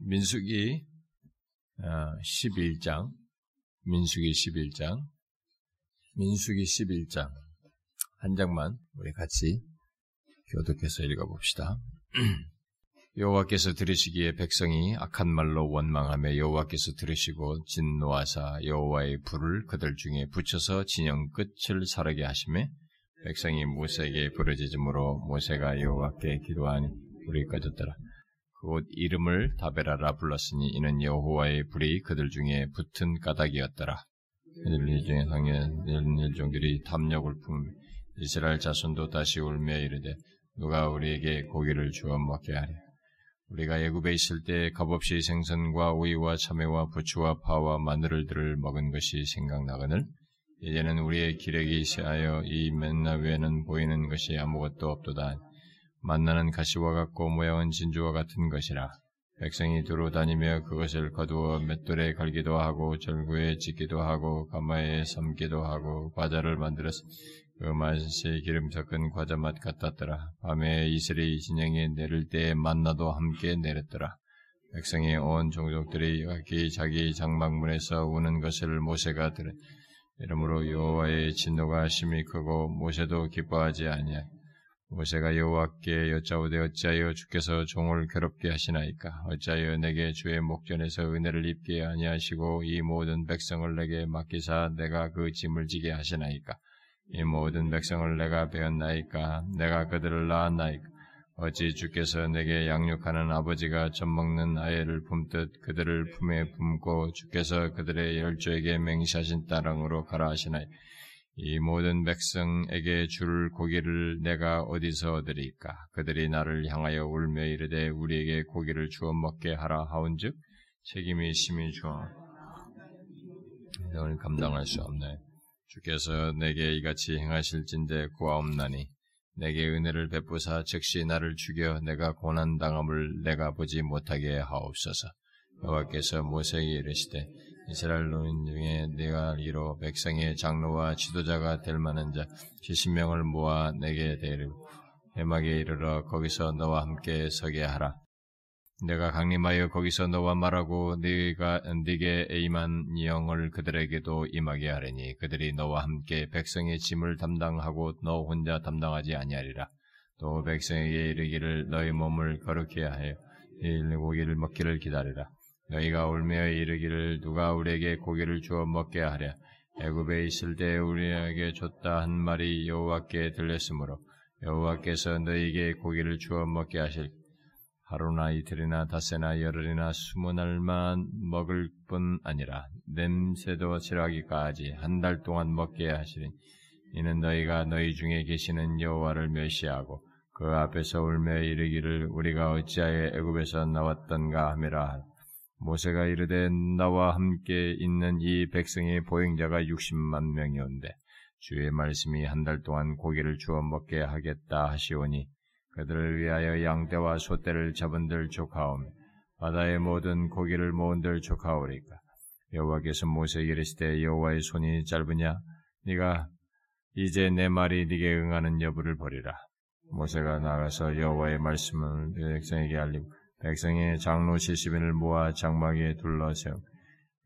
민수기 11장, 민수기 11장, 민수기 11장 한 장만 우리 같이 교독해서 읽어봅시다. 여호와께서 들으시기에 백성이 악한 말로 원망하며 여호와께서 들으시고 진노하사 여호와의 불을 그들 중에 붙여서 진영 끝을 사르게 하심에 백성이 모세에게 부르짖음으로 모세가 여호와께 기도하니 불이 꺼졌더라. 곧 이름을 다베라라 불렀으니 이는 여호와의 불이 그들 중에 붙은 까닭이었더라. 그들 중에 상연 일종들이 탐욕을 품 이스라엘 자손도 다시 울며 이르되 누가 우리에게 고기를 주어 먹게 하랴. 우리가 예굽에 있을 때 값없이 생선과 오이와 참외와 부추와 파와 마늘을 들을 먹은 것이 생각나거늘 이제는 우리의 기력이 세하여 이 맨나 외에는 보이는 것이 아무것도 없도다. 만나는 가시와 같고 모양은 진주와 같은 것이라. 백성이 두루 다니며 그것을 거두어 맷돌에 갈기도 하고 절구에 찢기도 하고 가마에 삶기도 하고 과자를 만들었으 그 맛이 기름 섞은 과자 맛 같았더라. 밤에 이슬이 진영에 내릴 때 만나도 함께 내렸더라. 백성이 온 종족들이 각기 자기 장막문에서 우는 것을 모세가 들은 이러므로 여호와의 진노가 심히 크고 모세도 기뻐하지 아니하. 모세가 여호와께 여짜오되 어찌하여 주께서 종을 괴롭게 하시나이까? 어찌하여 내게 주의 목전에서 은혜를 입게 아니하시고 이 모든 백성을 내게 맡기사 내가 그 짐을 지게 하시나이까? 이 모든 백성을 내가 배웠나이까? 내가 그들을 낳았나이까? 어찌 주께서 내게 양육하는 아버지가 젖먹는 아이를 품듯 그들을 품에 품고 주께서 그들의 열조에게 맹시하신 따랑으로 가라 하시나이까 이 모든 백성에게 줄 고기를 내가 어디서 얻으리까? 그들이 나를 향하여 울며 이르되 우리에게 고기를 주어 먹게 하라 하온즉 책임이 심히 주어 너를 감당할 수 없네. 주께서 내게 이같이 행하실진데 구하옵나니 내게 은혜를 베푸사 즉시 나를 죽여 내가 고난 당함을 내가 보지 못하게 하옵소서. 여호와께서 모세에게 이르시되 이스라엘 노인 중에 네가 이로 백성의 장로와 지도자가 될 만한 자 70명을 모아 내게 데리고 해막에 이르러 거기서 너와 함께 서게 하라. 내가 강림하여 거기서 너와 말하고 네가 네게 임한 영을 그들에게도 임하게 하리니 그들이 너와 함께 백성의 짐을 담당하고 너 혼자 담당하지 아니하리라. 또 백성에게 이르기를 너희 몸을 거룩히 하여 이 고기를 먹기를 기다리라. 너희가 울며 이르기를 누가 우리에게 고기를 주어 먹게 하랴. 애굽에 있을 때 우리에게 줬다 한 말이 여호와께 들렸으므로 여호와께서 너희에게 고기를 주어 먹게 하실 하루나 이틀이나 닷새나 열흘이나 스무 날만 먹을 뿐 아니라 냄새도 싫어하기까지 한 달 동안 먹게 하시니 이는 너희가 너희 중에 계시는 여호와를 멸시하고 그 앞에서 울며 이르기를 우리가 어찌하여 애굽에서 나왔던가 하미라 모세가 이르되 나와 함께 있는 이 백성의 보행자가 60만 명이온데 주의 말씀이 한 달 동안 고기를 주어 먹게 하겠다 하시오니 그들을 위하여 양떼와 소떼를 잡은들 족하오며 바다의 모든 고기를 모은들 족하오리까? 여호와께서 모세에게 이르시되 여호와의 손이 짧으냐? 네가 이제 내 말이 네게 응하는 여부를 보리라. 모세가 나가서 여호와의 말씀을 백성에게 알리고 백성의 장로 70인을 모아 장막에 둘러세우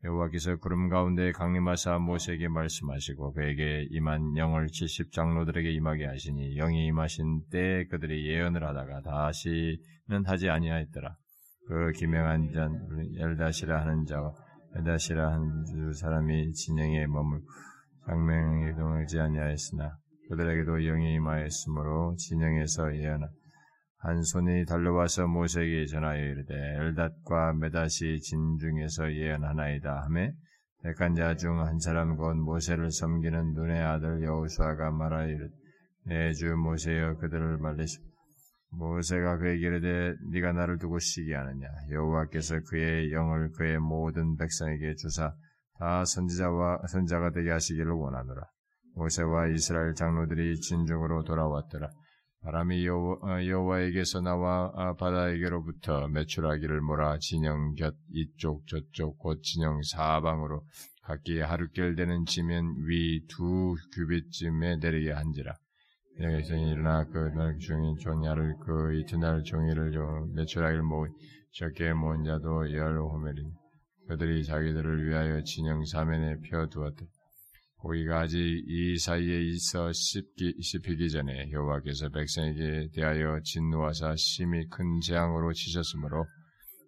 여호와께서 구름 가운데 강림하사 모세에게 말씀하시고 그에게 임한 영을 70 장로들에게 임하게 하시니 영이 임하신 때에 그들이 예언을 하다가 다시는 하지 아니하였더라. 그 기명한 자 엘다시라 하는 자와 엘다시라 하는 두 사람이 진영에 머물 장명에 동하지 아니하였으나 그들에게도 영이 임하였으므로 진영에서 예언한 한 손이 달려와서 모세에게 전하여 이르되 엘닷과 메닷이 진중에서 예언하나이다 하매 백한 자중 한 사람 곧 모세를 섬기는 눈의 아들 여호수아가 말하여 이르되 내주 모세여 그들을 말리시 모세가 그에게 이르되 네가 나를 두고 시기하느냐? 여호와께서 그의 영을 그의 모든 백성에게 주사 다 선지자와 선자가 되게 하시기를 원하노라. 모세와 이스라엘 장로들이 진중으로 돌아왔더라 바람이 어, 여호와 에게서 나와 아, 바다에게로부터 매출하기를 몰아 진영 곁 이쪽 저쪽 곧 진영 사방으로 각기 하루길 되는 지면 위 두 규빗쯤에 내리게 한지라. 여기서 일어나 그날 종일 종야를 그 이튿날 종일을 매출하기를 모으 적게 모은 자도 열 호멜이 그들이 자기들을 위하여 진영 사면에 펴두었다. 고기가 아직 이 사이에 있어 씹기, 씹히기 전에 여호와께서 백성에게 대하여 진노하사 심히 큰 재앙으로 치셨으므로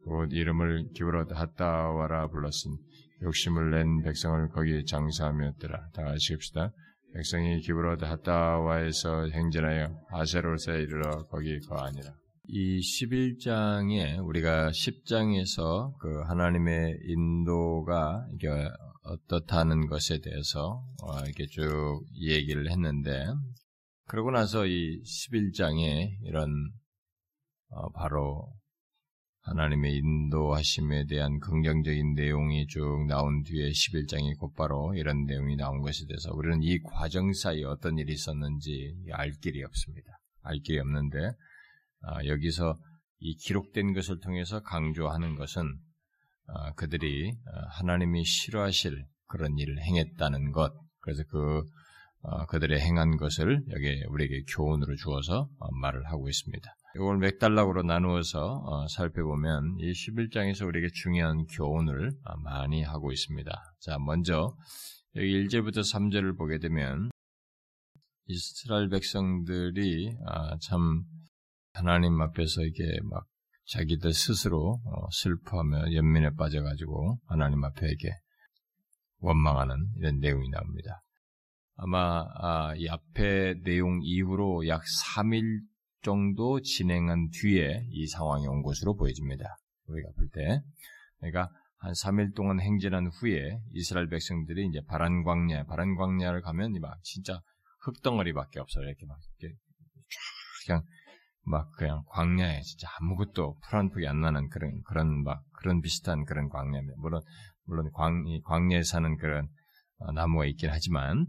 곧 이름을 기브롯 핫다와라 불렀으니 욕심을 낸 백성을 거기 장사하였더라. 다 같이 읍시다. 백성이 기브롯 핫다와에서 행진하여 아세로스에 이르러 거기 거하니라. 이 11장에 우리가 10장에서 그 하나님의 인도가 이게 어떻다는 것에 대해서 어, 이렇게 쭉 얘기를 했는데 그러고 나서 이 11장에 이런 어, 바로 하나님의 인도하심에 대한 긍정적인 내용이 쭉 나온 뒤에 11장이 곧바로 이런 내용이 나온 것에 대해서 우리는 이 과정 사이에 어떤 일이 있었는지 알 길이 없습니다. 알 길이 없는데 아, 여기서 이 기록된 것을 통해서 강조하는 것은 아, 그들이 아, 하나님이 싫어하실 그런 일을 행했다는 것, 그래서 그 그들의 행한 것을 여기 우리에게 교훈으로 주어서 어, 말을 하고 있습니다. 이걸 몇 단락으로 나누어서 어, 살펴보면 이 11장에서 우리에게 중요한 교훈을 많이 하고 있습니다. 자, 먼저 여기 1절부터 3절을 보게 되면 이스라엘 백성들이 참 하나님 앞에서 이게 막 자기들 스스로 어, 슬퍼하며 연민에 빠져가지고 하나님 앞에 이게 원망하는 이런 내용이 나옵니다. 아마 아, 이 앞에 내용 이후로 약 3일 정도 진행한 뒤에 이 상황이 온 것으로 보여집니다. 우리가 볼 때. 그러니까 한 3일 동안 행진한 후에 이스라엘 백성들이 이제 바란 광야, 바란 광야를 가면 막 진짜 흙덩어리밖에 없어요. 이렇게 막 이렇게 그냥 막 그냥 광야에 진짜 아무것도 풀한풀이 안 나는 그런 그런 막 그런 비슷한 그런 광야입니다. 물론 물론 광, 광야에 사는 그런 어, 나무가 있긴 하지만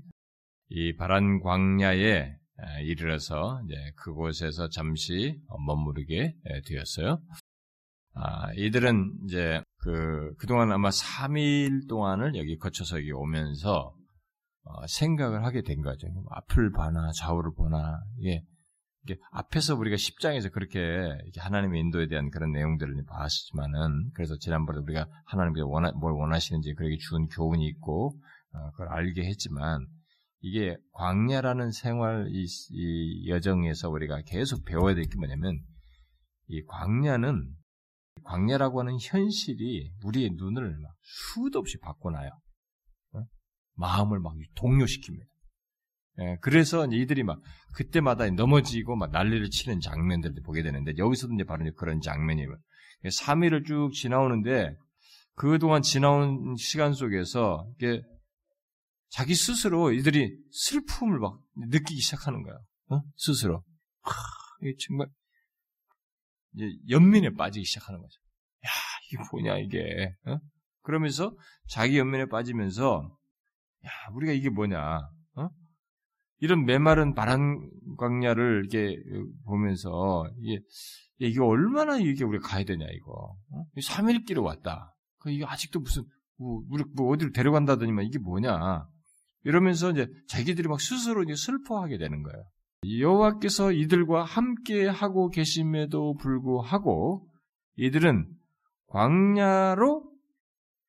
이 바란 광야에 이르러서 이제 그곳에서 잠시 머무르게 되었어요. 아, 이들은 이제 그 그동안 아마 3일 동안을 여기 거쳐서 여기 오면서 어, 생각을 하게 된 거죠. 앞을 봐나 좌우를 보나 이게 앞에서 우리가 10장에서 그렇게 하나님의 인도에 대한 그런 내용들을 봤지만은 그래서 지난번에 우리가 하나님께서 원하, 뭘 원하시는지 그렇게 준 교훈이 있고 어, 그걸 알게 했지만 이게 광야라는 생활 이, 이 여정에서 우리가 계속 배워야 될 게 뭐냐면 이 광야는 광야라고 하는 현실이 우리의 눈을 막 수도 없이 바꿔놔요. 어? 마음을 막 동요시킵니다. 예, 그래서 이들이 막 그때마다 넘어지고 막 난리를 치는 장면들을 보게 되는데 여기서도 이제 바로 그런 장면이에요. 3일을 쭉 지나오는데 그동안 지나온 시간 속에서 이게 자기 스스로 이들이 슬픔을 막 느끼기 시작하는 거야. 어? 스스로. 하, 이게 정말 이제 연민에 빠지기 시작하는 거죠. 야, 이게 뭐냐 이게. 어? 그러면서 자기 연민에 빠지면서 야, 우리가 이게 뭐냐. 어? 이런 메마른 바람 광야를 이렇게 보면서 이게 이게 얼마나 이게 우리가 가야 되냐 이거. 어? 3일 길을 왔다. 그 이게 아직도 무슨 뭐, 우리 뭐 어디를 데려간다더니만 이게 뭐냐. 이러면서 이제 자기들이 막 스스로 이제 슬퍼하게 되는 거예요. 여호와께서 이들과 함께 하고 계심에도 불구하고 이들은 광야로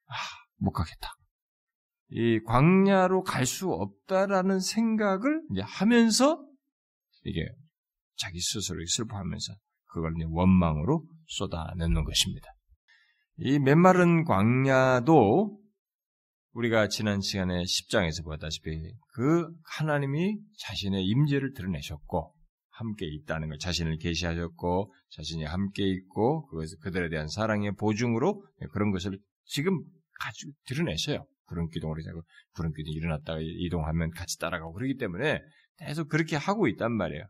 아, 못 가겠다. 이 광야로 갈 수 없다라는 생각을 하면서 이게 자기 스스로 슬퍼하면서 그걸 원망으로 쏟아내는 것입니다. 이 메마른 광야도 우리가 지난 시간에 10장에서 보다시피 그 하나님이 자신의 임재를 드러내셨고 함께 있다는 걸 자신을 계시하셨고 자신이 함께 있고 그것을 그들에 대한 사랑의 보증으로 그런 것을 지금 가지고 드러내셔요. 구름 기동으로 자고 구름 기둥이 일어났다가 이동하면 같이 따라가고 그러기 때문에 계속 그렇게 하고 있단 말이에요.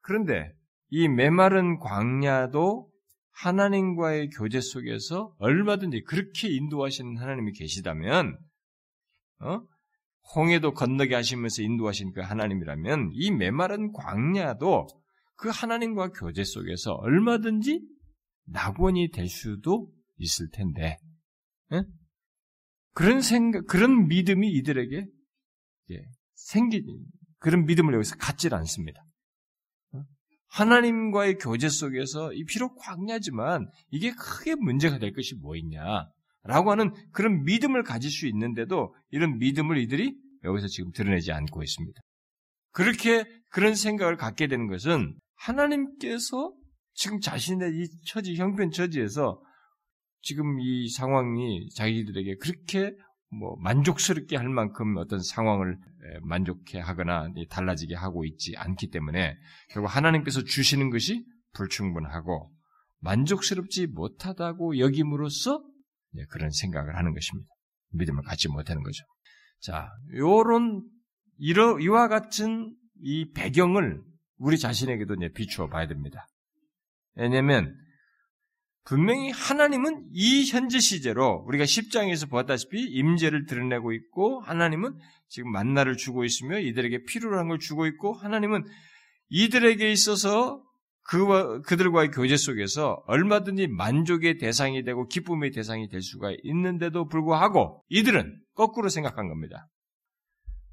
그런데 이 메마른 광야도 하나님과의 교제 속에서 얼마든지 그렇게 인도하시는 하나님이 계시다면, 어? 홍해도 건너게 하시면서 인도하신 그 하나님이라면 이 메마른 광야도 그 하나님과 교제 속에서 얼마든지 낙원이 될 수도 있을 텐데, 예? 그런 생각, 그런 믿음이 이들에게 예, 생기, 그런 믿음을 여기서 갖질 않습니다. 어? 하나님과의 교제 속에서 이 비록 광야지만 이게 크게 문제가 될 것이 뭐 있냐? 라고 하는 그런 믿음을 가질 수 있는데도 이런 믿음을 이들이 여기서 지금 드러내지 않고 있습니다. 그렇게 그런 생각을 갖게 되는 것은 하나님께서 지금 자신의 이 처지, 형편 처지에서 지금 이 상황이 자기들에게 그렇게 뭐 만족스럽게 할 만큼 어떤 상황을 만족해 하거나 달라지게 하고 있지 않기 때문에 결국 하나님께서 주시는 것이 불충분하고 만족스럽지 못하다고 여김으로써 그런 생각을 하는 것입니다. 믿음을 갖지 못하는 거죠. 자, 요런 이러 이와 같은 이 배경을 우리 자신에게도 이제 비추어 봐야 됩니다. 왜냐하면 분명히 하나님은 이 현재 시제로 우리가 10장에서 보았다시피 임재를 드러내고 있고 하나님은 지금 만나를 주고 있으며 이들에게 필요로 한 걸 주고 있고 하나님은 이들에게 있어서 그와 그들과의 교제 속에서 얼마든지 만족의 대상이 되고 기쁨의 대상이 될 수가 있는데도 불구하고 이들은 거꾸로 생각한 겁니다.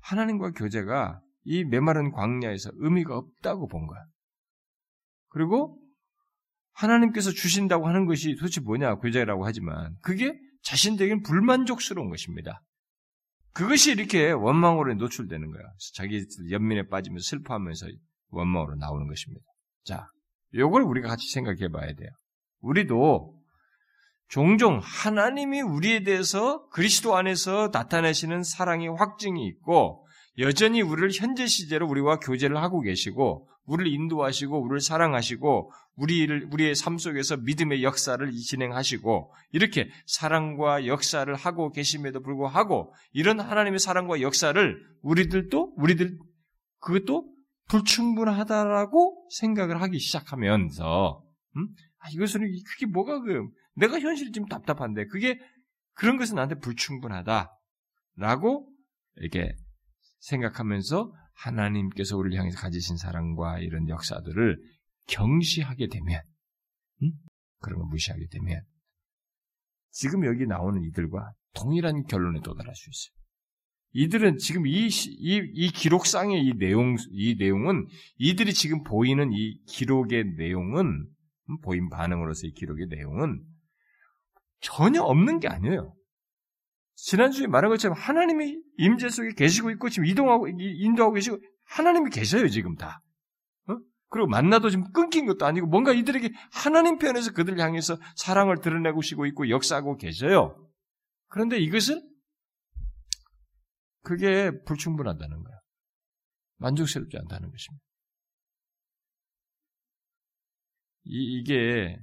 하나님과 교제가 이 메마른 광야에서 의미가 없다고 본 거야. 그리고 하나님께서 주신다고 하는 것이 도대체 뭐냐, 교제라고 하지만, 그게 자신들에게는 불만족스러운 것입니다. 그것이 이렇게 원망으로 노출되는 거야. 자기 연민에 빠지면서 슬퍼하면서 원망으로 나오는 것입니다. 자, 요걸 우리가 같이 생각해 봐야 돼요. 우리도 종종 하나님이 우리에 대해서 그리스도 안에서 나타내시는 사랑의 확증이 있고 여전히 우리를 현재 시제로 우리와 교제를 하고 계시고 우리를 인도하시고 우리를 사랑하시고 우리를 우리의 삶 속에서 믿음의 역사를 진행하시고 이렇게 사랑과 역사를 하고 계심에도 불구하고 이런 하나님의 사랑과 역사를 우리들도 우리들 그것도 불충분하다라고 생각을 하기 시작하면서 음? 아, 이것은 그게 뭐가 그 내가 현실이 좀 답답한데 그게 그런 것은 나한테 불충분하다라고 이렇게 생각하면서 하나님께서 우리를 향해서 가지신 사랑과 이런 역사들을 경시하게 되면, 음? 그런 걸 무시하게 되면, 지금 여기 나오는 이들과 동일한 결론에 도달할 수 있어요. 이들은 지금 이, 이, 이 기록상의 이 내용, 이 내용은 이들이 지금 보이는 이 기록의 내용은, 음? 보인 반응으로서의 기록의 내용은 전혀 없는 게 아니에요. 지난주에 말한 것처럼 하나님이 임재 속에 계시고 있고 지금 이동하고 인도하고 계시고 하나님이 계셔요 지금 다. 어? 그리고 만나도 지금 끊긴 것도 아니고 뭔가 이들에게 하나님 편에서 그들 향해서 사랑을 드러내고 시고 있고 역사하고 계셔요. 그런데 이것은 그게 불충분하다는 거야. 만족스럽지 않다는 것입니다. 이, 이게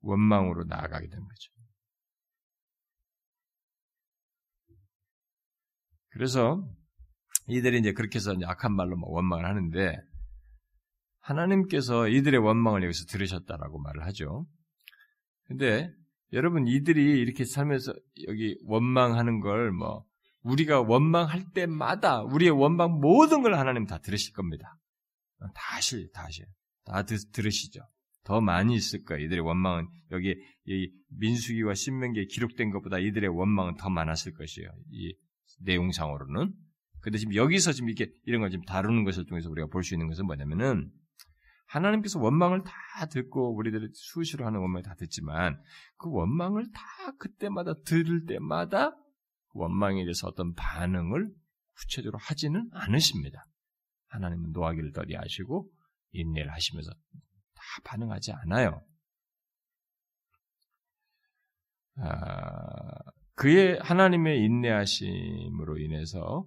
원망으로 나아가게 되는 거죠. 그래서 이들이 이제 그렇게 해서 악한 말로 원망을 하는데 하나님께서 이들의 원망을 여기서 들으셨다라고 말을 하죠. 근데 여러분 이들이 이렇게 살면서 여기 원망하는 걸 뭐 우리가 원망할 때마다 우리의 원망 모든 걸 하나님 다 들으실 겁니다. 다시 다시 다 들으시죠. 더 많이 있을 거예요. 이들의 원망은 여기 이 민수기와 신명기에 기록된 것보다 이들의 원망은 더 많았을 것이에요. 이 내용상으로는. 근데 지금 여기서 지금 이렇게 이런 걸 지금 다루는 것을 통해서 우리가 볼 수 있는 것은 뭐냐면은 하나님께서 원망을 다 듣고 우리들이 수시로 하는 원망을 다 듣지만 그 원망을 다 그때마다 들을 때마다 원망에 대해서 어떤 반응을 구체적으로 하지는 않으십니다. 하나님은 노하기를 더디 하시고 인내를 하시면서 다 반응하지 않아요. 아, 그의 하나님의 인내하심으로 인해서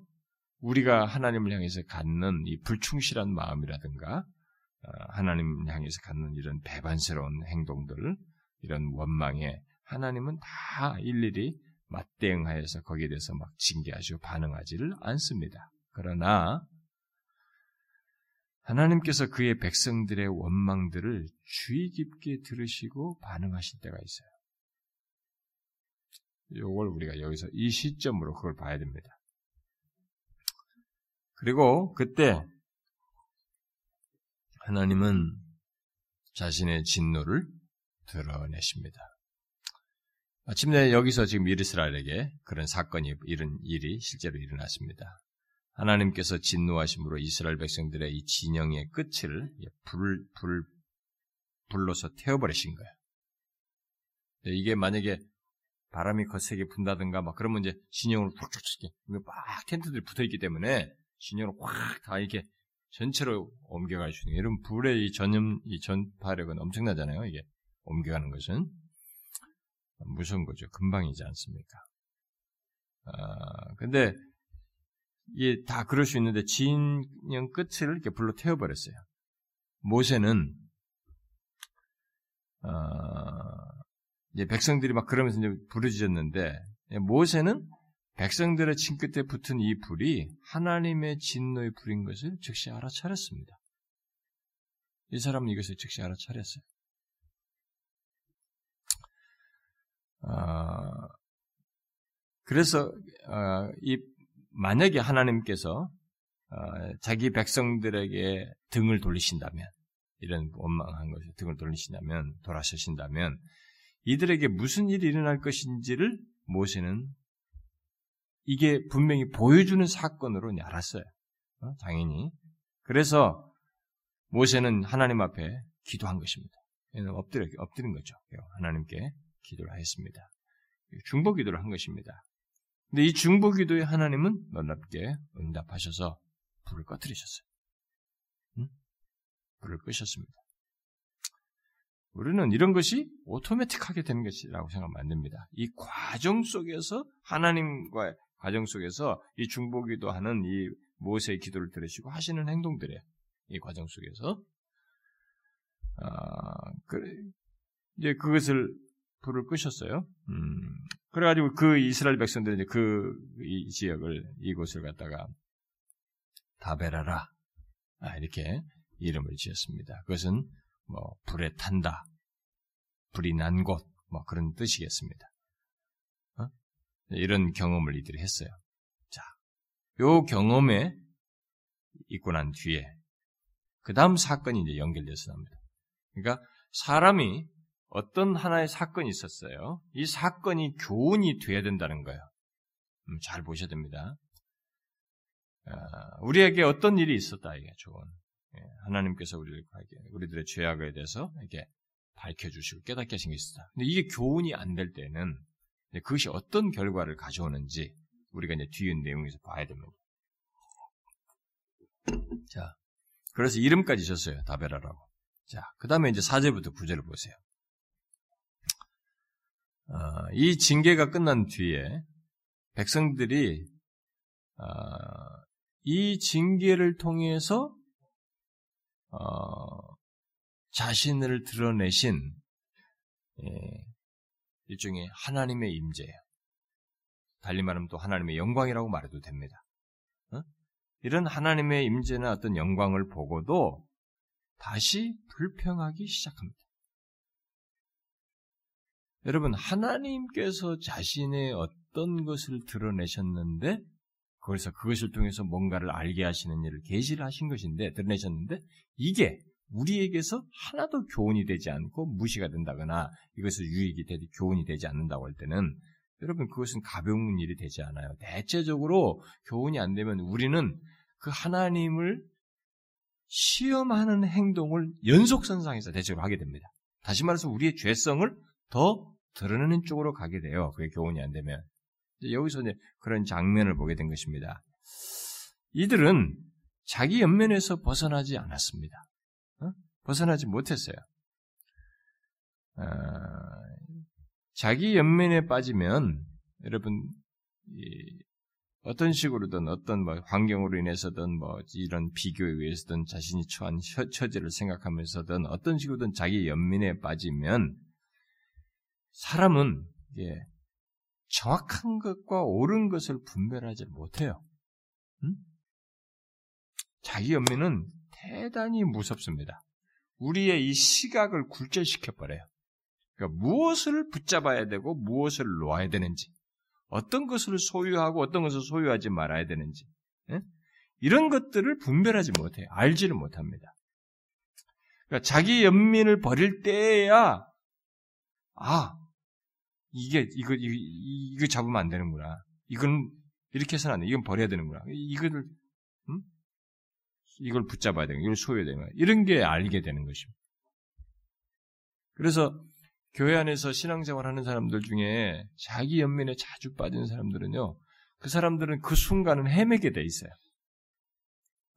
우리가 하나님을 향해서 갖는 이 불충실한 마음이라든가 어, 하나님 향해서 갖는 이런 배반스러운 행동들, 이런 원망에 하나님은 다 일일이 맞대응하여서 거기에 대해서 막 징계하시고 반응하지를 않습니다. 그러나 하나님께서 그의 백성들의 원망들을 주의 깊게 들으시고 반응하실 때가 있어요. 요걸 우리가 여기서 이 시점으로 그걸 봐야 됩니다. 그리고 그때 하나님은 자신의 진노를 드러내십니다. 마침내 여기서 지금 이스라엘에게 그런 사건이 이런 일이 실제로 일어났습니다. 하나님께서 진노하심으로 이스라엘 백성들의 이 진영의 끝을 불, 불, 불로서 태워버리신 거예요. 이게 만약에 바람이 거세게 분다든가 막 그러면 이제 진영으로 툭툭툭 막 텐트들이 붙어 있기 때문에 진영으로 확다 이렇게 전체로 옮겨갈 수 있는 이런 불의 이 전염 이 전파력은 엄청나잖아요. 이게 옮겨가는 것은 무서운 거죠. 금방이지 않습니까? 아 근데 이게 다 그럴 수 있는데 진영 끝을 이렇게 불로 태워버렸어요. 모세는 어, 이제 백성들이 막 그러면서 이제 부르짖었는데 모세는 백성들의 친끝에 붙은 이 불이 하나님의 진노의 불인 것을 즉시 알아차렸습니다. 이 사람은 이것을 즉시 알아차렸어요. 어, 그래서 어, 이 만약에 하나님께서 어, 자기 백성들에게 등을 돌리신다면 이런 원망한 것에 등을 돌리신다면 돌아서신다면 이들에게 무슨 일이 일어날 것인지를 모세는 이게 분명히 보여주는 사건으로 알았어요. 어? 당연히. 그래서 모세는 하나님 앞에 기도한 것입니다. 엎드려, 엎드린 거죠. 하나님께 기도를 했습니다. 중보 기도를 한 것입니다. 근데 이 중보 기도에 하나님은 놀랍게 응답하셔서 불을 꺼뜨리셨어요. 응? 불을 끄셨습니다. 우리는 이런 것이 오토매틱하게 되는 것이라고 생각하면 안 됩니다. 이 과정 속에서 하나님과의 과정 속에서 이 중보기도 하는 이 모세의 기도를 들으시고 하시는 행동들이에요. 이 과정 속에서 아, 그래, 이제 그것을 불을 끄셨어요. 음, 그래가지고 그 이스라엘 백성들이 이제 그 이 지역을 이곳을 갖다가 다베라라 아, 이렇게 이름을 지었습니다. 그것은 뭐 불에 탄다, 불이 난 곳, 뭐 그런 뜻이겠습니다. 어? 이런 경험을 이들이 했어요. 자, 요 경험에 있고 난 뒤에 그 다음 사건이 이제 연결돼서 나옵니다. 그러니까 사람이 어떤 하나의 사건이 있었어요. 이 사건이 교훈이 돼야 된다는 거예요. 음, 잘 보셔야 됩니다. 아, 우리에게 어떤 일이 있었다 이게 좋은. 예, 하나님께서 우리를 우리들의 죄악에 대해서 이렇게 밝혀주시고 깨닫게 하신 게 있었다. 근데 이게 교훈이 안 될 때는 그것이 어떤 결과를 가져오는지 우리가 이제 뒤에 내용에서 봐야 됩니다. 자, 그래서 이름까지 줬어요. 다베라라고. 자, 그 다음에 이제 4절부터 9절을 보세요. 어, 이 징계가 끝난 뒤에 백성들이 어, 이 징계를 통해서 어, 자신을 드러내신 예, 일종의 하나님의 임재예요. 달리 말하면 또 하나님의 영광이라고 말해도 됩니다. 어? 이런 하나님의 임재나 어떤 영광을 보고도 다시 불평하기 시작합니다. 여러분, 하나님께서 자신의 어떤 것을 드러내셨는데, 거기서 그것을 통해서 뭔가를 알게 하시는 일을 계시를 하신 것인데, 드러내셨는데, 이게 우리에게서 하나도 교훈이 되지 않고 무시가 된다거나 이것을 유익이 되지 교훈이 되지 않는다고 할 때는 여러분 그것은 가벼운 일이 되지 않아요. 대체적으로 교훈이 안 되면 우리는 그 하나님을 시험하는 행동을 연속선상에서 대체로 하게 됩니다. 다시 말해서 우리의 죄성을 더 드러내는 쪽으로 가게 돼요. 그게 교훈이 안 되면. 여기서 이제 그런 장면을 보게 된 것입니다. 이들은 자기 연면에서 벗어나지 않았습니다. 어? 벗어나지 못했어요. 어, 자기 연면에 빠지면 여러분 어떤 식으로든 어떤 뭐 환경으로 인해서든 뭐 이런 비교에 의해서든 자신이 처한 처지를 생각하면서든 어떤 식으로든 자기 연민에 빠지면 사람은 예, 정확한 것과 옳은 것을 분별하지 못해요. 음? 자기 연민은 대단히 무섭습니다. 우리의 이 시각을 굴절시켜버려요. 그러니까 무엇을 붙잡아야 되고 무엇을 놓아야 되는지, 어떤 것을 소유하고 어떤 것을 소유하지 말아야 되는지, 예? 이런 것들을 분별하지 못해요. 알지를 못합니다. 그러니까 자기 연민을 버릴 때야, 아, 이게, 이거, 이거, 이거 잡으면 안 되는구나. 이건 이렇게 해서는 안 돼. 이건 버려야 되는구나. 이거를 이걸 붙잡아야 되는, 이걸 소유해야 되는, 이런 게 알게 되는 것입니다. 그래서 교회 안에서 신앙생활 하는 사람들 중에 자기 연민에 자주 빠진 사람들은요, 그 사람들은 그 순간은 헤매게 돼 있어요.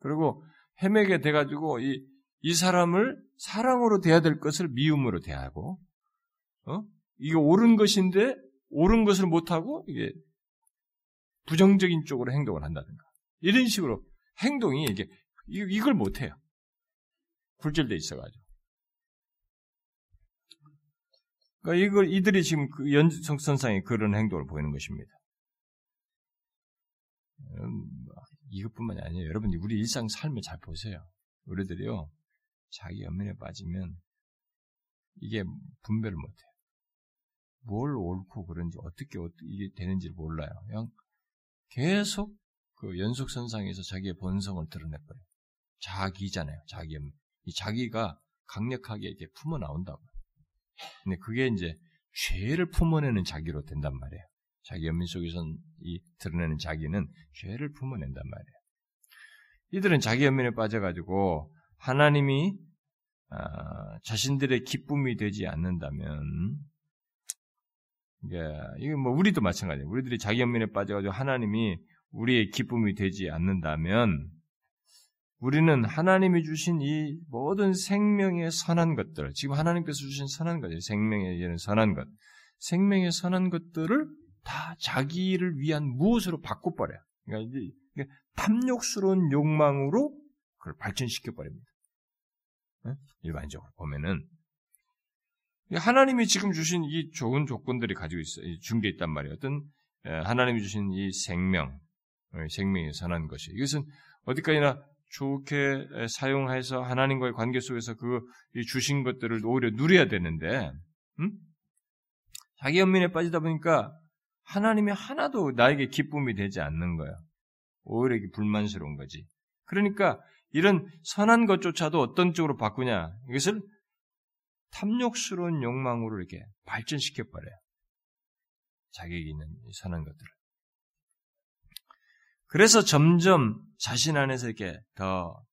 그리고 헤매게 돼가지고 이, 이 사람을 사랑으로 대해야 될 것을 미움으로 대하고, 어? 이게 옳은 것인데 옳은 것을 못하고 이게 부정적인 쪽으로 행동을 한다든가. 이런 식으로 행동이 이게, 이걸 못해요. 굴절돼 있어가지고. 그러니까 이걸 이들이 지금 그 연속선상에 그런 행동을 보이는 것입니다. 음, 이것뿐만이 아니에요. 여러분 우리 일상 삶을 잘 보세요. 우리들이요 자기 연민에 빠지면 이게 분별을 못해요. 뭘 옳고 그런지 어떻게 이게 되는지 몰라요. 그냥 계속 그 연속선상에서 자기의 본성을 드러내버려요. 자기잖아요. 자기. 이 자기가 강력하게 이렇게 품어 나온다고. 근데 그게 이제 죄를 품어내는 자기로 된단 말이에요. 자기 연민 속에선 이 드러내는 자기는 죄를 품어낸단 말이에요. 이들은 자기 연민에 빠져가지고 하나님이 아, 자신들의 기쁨이 되지 않는다면 이게 이거 뭐 우리도 마찬가지예요. 우리들이 자기 연민에 빠져가지고 하나님이 우리의 기쁨이 되지 않는다면 우리는 하나님이 주신 이 모든 생명의 선한 것들, 지금 하나님께서 주신 선한 것들, 생명의 이런 선한 것, 생명의 선한 것들을 다 자기를 위한 무엇으로 바꿔버려요. 그러니까 이제 탐욕스러운 욕망으로 그걸 발전시켜 버립니다. 일반적으로 보면은 하나님이 지금 주신 이 좋은 조건들이 가지고 있어 준 게 있단 말이에요. 어떤 하나님이 주신 이 생명, 어, 생명이 선한 것이 이것은 어디까지나 좋게 사용해서 하나님과의 관계 속에서 그 주신 것들을 오히려 누려야 되는데, 음? 자기 연민에 빠지다 보니까 하나님이 하나도 나에게 기쁨이 되지 않는 거야. 오히려 불만스러운 거지. 그러니까 이런 선한 것조차도 어떤 쪽으로 바꾸냐? 이것을 탐욕스러운 욕망으로 이렇게 발전시켜 버려요. 자격이 있는 선한 것들을. 그래서 점점 자신 안에서 이렇게 더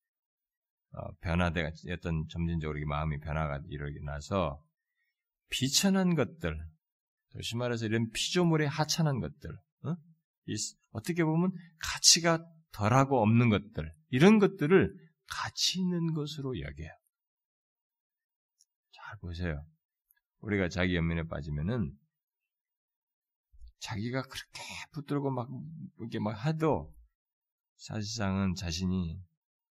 어, 변화되었던 점진적으로 마음이 변화가 이르게 나서 비천한 것들, 다시 말해서 이런 피조물의 하찮은 것들, 어? 떻게 보면 가치가 덜하고 없는 것들, 이런 것들을 가치 있는 것으로 여겨요. 잘 보세요. 우리가 자기 연민에 빠지면은 자기가 그렇게 붙들고 막 이렇게 막 해도 사실상은 자신이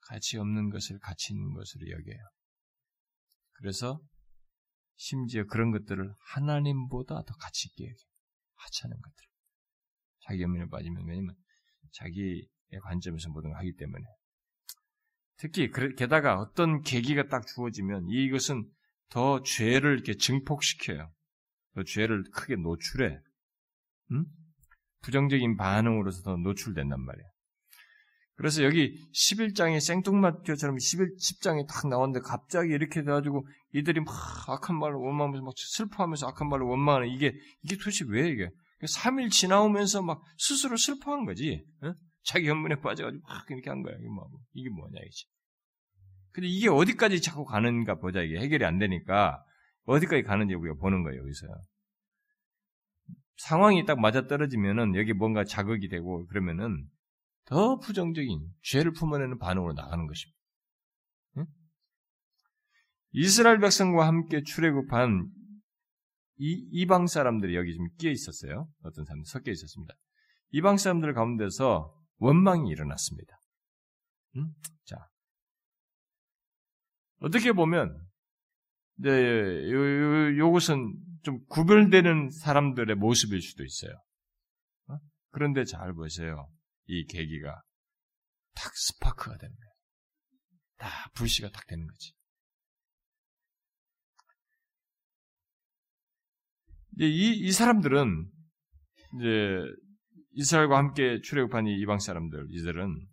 가치 없는 것을 가치 있는 것으로 여겨요. 그래서 심지어 그런 것들을 하나님보다 더 가치 있게 여겨요. 하찮은 것들. 자기 연민에 빠지면 왜냐면 자기의 관점에서 모든 걸 하기 때문에. 특히 게다가 어떤 계기가 딱 주어지면 이것은 더 죄를 이렇게 증폭시켜요. 더 죄를 크게 노출해. 음? 부정적인 반응으로서 더 노출된단 말이에요. 그래서 여기 11장의 생뚱맞교처럼 11, 10장이 딱 나왔는데 갑자기 이렇게 돼가지고 이들이 막 악한 말로 원망하면서 막 슬퍼하면서 악한 말로 원망하는 이게, 이게 도대체 왜 이게? 3일 지나오면서 막 스스로 슬퍼한 거지. 어? 자기 현문에 빠져가지고 막 이렇게 한 거야. 이게, 뭐, 뭐냐, 이지. 근데 이게 어디까지 자꾸 가는가 보자. 이게 해결이 안 되니까 어디까지 가는지 우리가 보는 거예요, 여기서. 상황이 딱 맞아 떨어지면은 여기 뭔가 자극이 되고 그러면은 더 부정적인 죄를 품어내는 반응으로 나가는 것입니다. 응? 이스라엘 백성과 함께 출애굽한 이, 이방 사람들이 여기 좀 끼어 있었어요. 어떤 사람들 섞여 있었습니다. 이방 사람들 가운데서 원망이 일어났습니다. 응? 자, 어떻게 보면 네, 요, 요, 것은 좀 구별되는 사람들의 모습일 수도 있어요. 어? 그런데 잘 보세요. 이 계기가 탁 스파크가 되는 거예요. 다 불씨가 탁 되는 거지. 이제 이, 이 사람들은 이제 이스라엘과 함께 출애굽한 이 이방 사람들 이들은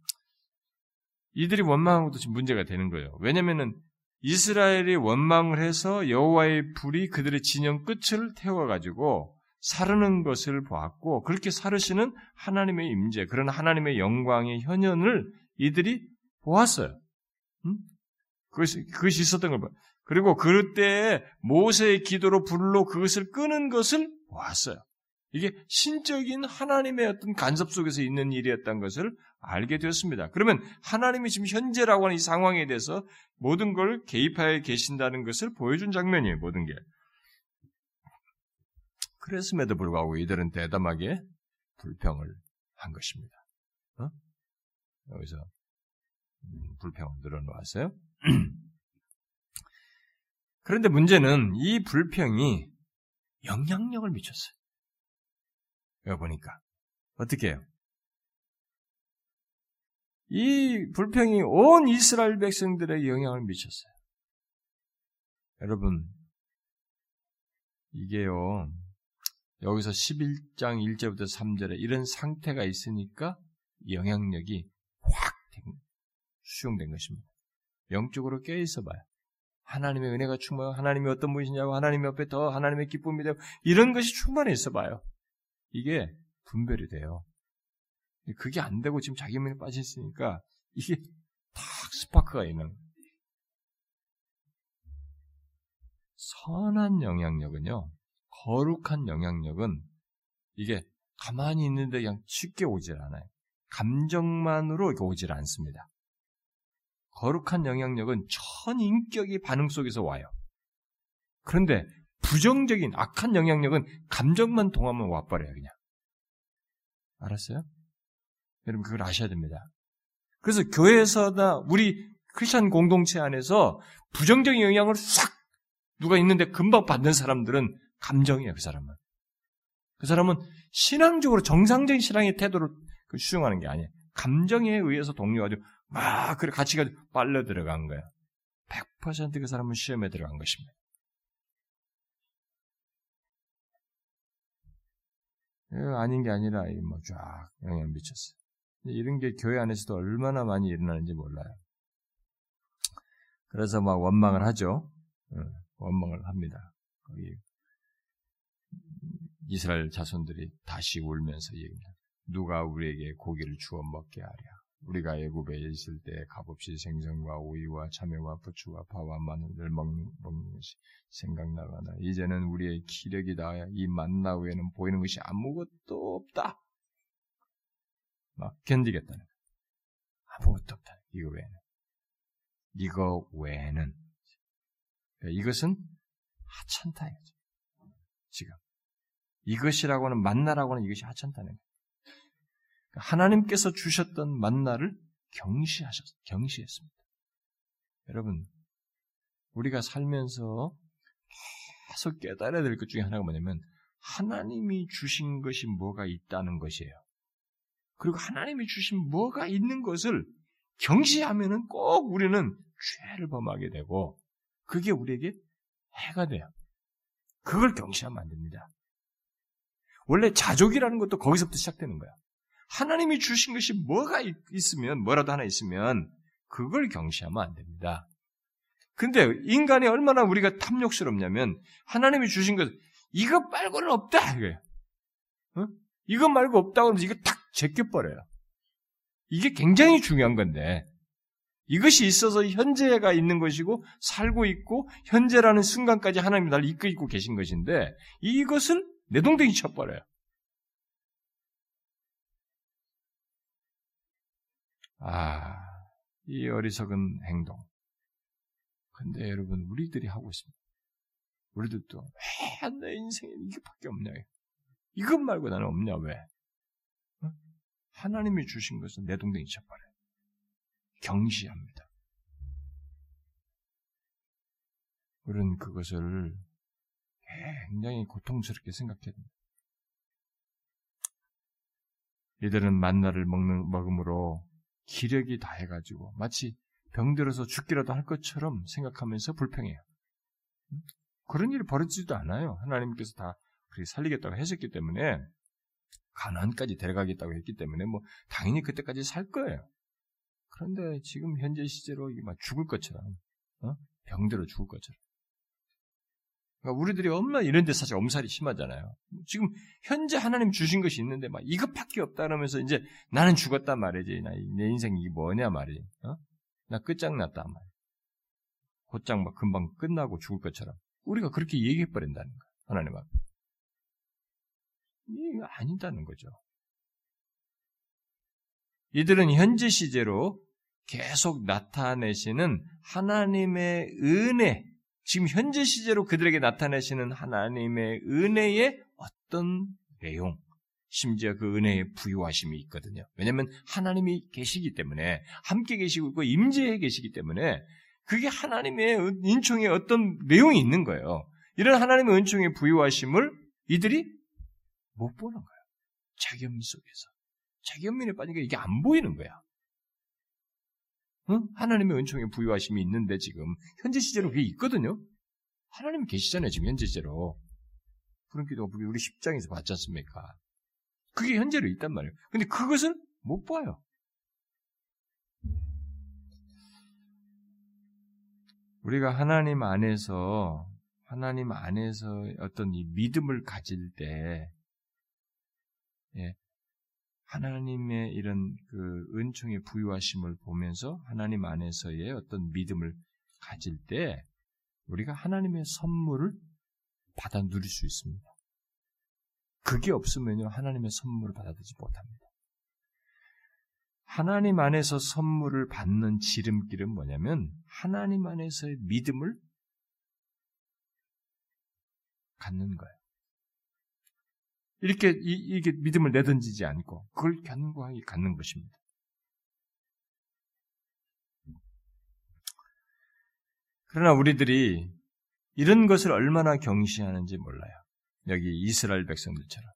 이들이 원망한 것도 지금 문제가 되는 거예요. 왜냐면은 이스라엘이 원망을 해서 여호와의 불이 그들의 진영 끝을 태워 가지고 사르는 것을 보았고 그렇게 사르시는 하나님의 임재, 그런 하나님의 영광의 현현을 이들이 보았어요. 음? 그것이, 그것이 있었던 걸 봐. 그리고 그때 모세의 기도로 불로 그것을 끄는 것을 보았어요. 이게 신적인 하나님의 어떤 간섭 속에서 있는 일이었던 것을 알게 되었습니다. 그러면 하나님이 지금 현재라고 하는 이 상황에 대해서 모든 걸 개입하여 계신다는 것을 보여준 장면이에요, 모든 게. 그랬음에도 불구하고 이들은 대담하게 불평을 한 것입니다. 어? 여기서 음, 불평을 늘어놓았어요. 그런데 문제는 이 불평이 영향력을 미쳤어요. 여기 보니까. 어떻게 해요? 이 불평이 온 이스라엘 백성들에게 영향을 미쳤어요. 여러분, 이게요, 여기서 11장 1절부터 3절에 이런 상태가 있으니까 영향력이 확 수용된 것입니다. 영적으로 깨어있어 봐요. 하나님의 은혜가 충만하고 하나님이 어떤 분이시냐고 하나님 옆에 더 하나님의 기쁨이 되고 이런 것이 충만해 있어 봐요. 이게 분별이 돼요. 그게 안 되고 지금 자기 몸에 빠져 있으니까 이게 탁 스파크가 있는 선한 영향력은요, 거룩한 영향력은 이게 가만히 있는데 그냥 쉽게 오질 않아요. 감정만으로 오질 않습니다. 거룩한 영향력은 천인격의 반응 속에서 와요. 그런데 부정적인 악한 영향력은 감정만 동하면 와버려요, 그냥. 알았어요? 여러분 그걸 아셔야 됩니다. 그래서 교회에서나 우리 크리스천 공동체 안에서 부정적인 영향을 싹 누가 있는데 금방 받는 사람들은 감정이에요, 그 사람은. 그 사람은 신앙적으로 정상적인 신앙의 태도를 그 수용하는 게 아니에요. 감정에 의해서 동료가지고 막 그래 같이 가지고 빨려 들어간 거예요. 100%그 사람은 시험에 들어간 것입니다. 아닌 게 아니라 뭐쫙 영향을 미쳤어요. 이런 게 교회 안에서도 얼마나 많이 일어나는지 몰라요. 그래서 막 원망을 하죠. 원망을 합니다. 거기 이스라엘 자손들이 다시 울면서 얘기합니다. 누가 우리에게 고기를 주워 먹게 하랴. 우리가 애굽에 있을 때 값없이 생선과 오이와 참외와 부추와 파와 마늘을 먹는, 것이 생각나거나 이제는 우리의 기력이 다하여 이 만나 외에는 보이는 것이 아무것도 없다. 막 견디겠다는 아무것도 없다. 이거 외에는 이거 외에는 그러니까 이것은 하찮다 이거죠. 지금 이것이라고 하는 만나라고 하는 이것이 하찮다는 거예요. 하나님께서 주셨던 만나를 경시하셨, 경시했습니다. 여러분, 우리가 살면서 계속 깨달아야 될 것 중에 하나가 뭐냐면, 하나님이 주신 것이 뭐가 있다는 것이에요. 그리고 하나님이 주신 뭐가 있는 것을 경시하면은 꼭 우리는 죄를 범하게 되고, 그게 우리에게 해가 돼요. 그걸 경시하면 안 됩니다. 원래 자족이라는 것도 거기서부터 시작되는 거야. 하나님이 주신 것이 뭐가 있으면, 뭐라도 하나 있으면, 그걸 경시하면 안 됩니다. 근데 인간이 얼마나 우리가 탐욕스럽냐면, 하나님이 주신 것, 이것 말고는 없다! 이거예요. 어? 이것 말고 없다고 하면서 이거 탁 제껴버려요. 이게 굉장히 중요한 건데, 이것이 있어서 현재가 있는 것이고, 살고 있고, 현재라는 순간까지 하나님이 날 이끌고 계신 것인데, 이것을 내동댕이 쳐버려요. 아, 이 어리석은 행동. 근데 여러분, 우리들이 하고 있습니다. 우리들도 왜 내 인생에 이게밖에 없냐? 이것 말고 나는 없냐? 왜? 어? 하나님이 주신 것은 내 동댕이 쳐버려. 경시합니다. 우리는 그것을 굉장히 고통스럽게 생각해야 됩니다. 이들은 만나를 먹는 먹음으로 기력이 다해가지고 마치 병들어서 죽기라도 할 것처럼 생각하면서 불평해요. 그런 일이 벌어지지도 않아요. 하나님께서 다 그렇게 살리겠다고 하셨기 때문에 가난까지 데려가겠다고 했기 때문에 뭐 당연히 그때까지 살 거예요. 그런데 지금 현재 시제로 막 죽을 것처럼 어? 병들어 죽을 것처럼 그러니까 우리들이 얼마나 이런 데 사실 엄살이 심하잖아요. 지금 현재 하나님 주신 것이 있는데 막 이것밖에 없다 그러면서 이제 나는 죽었단 말이지. 내 인생이 뭐냐 말이지. 어? 나 끝장났다 말. 곧장 막 금방 끝나고 죽을 것처럼 우리가 그렇게 얘기해 버린다는 거야. 하나님 앞에. 이게 아니다는 거죠. 이들은 현재 시제로 계속 나타내시는 하나님의 은혜, 지금 현재 시제로 그들에게 나타내시는 하나님의 은혜의 어떤 내용, 심지어 그 은혜의 부유하심이 있거든요. 왜냐하면 하나님이 계시기 때문에 함께 계시고 있고 임재해 계시기 때문에 그게 하나님의 은총의 어떤 내용이 있는 거예요. 이런 하나님의 은총의 부유하심을 이들이 못 보는 거예요. 자기 연민 속에서. 자기 연민에 빠지니까 이게 안 보이는 거야. 응? 하나님의 은총의 부유하심이 있는데 지금 현재 시제로 그게 있거든요. 하나님 계시잖아요. 지금 현재 시제로. 기도가 우리 10장에서 봤지 않습니까? 그게 현재로 있단 말이에요. 근데 그것을 못 봐요. 우리가 하나님 안에서 하나님 안에서 어떤 이 믿음을 가질 때, 예, 하나님의 이런 그 은총의 부유하심을 보면서 하나님 안에서의 어떤 믿음을 가질 때, 우리가 하나님의 선물을 받아 누릴 수 있습니다. 그게 없으면요, 하나님의 선물을 받아들이지 못합니다. 하나님 안에서 선물을 받는 지름길은 뭐냐면, 하나님 안에서의 믿음을 갖는 거예요. 이렇게, 이, 이게 믿음을 내던지지 않고, 그걸 견고하게 갖는 것입니다. 그러나 우리들이 이런 것을 얼마나 경시하는지 몰라요. 여기 이스라엘 백성들처럼.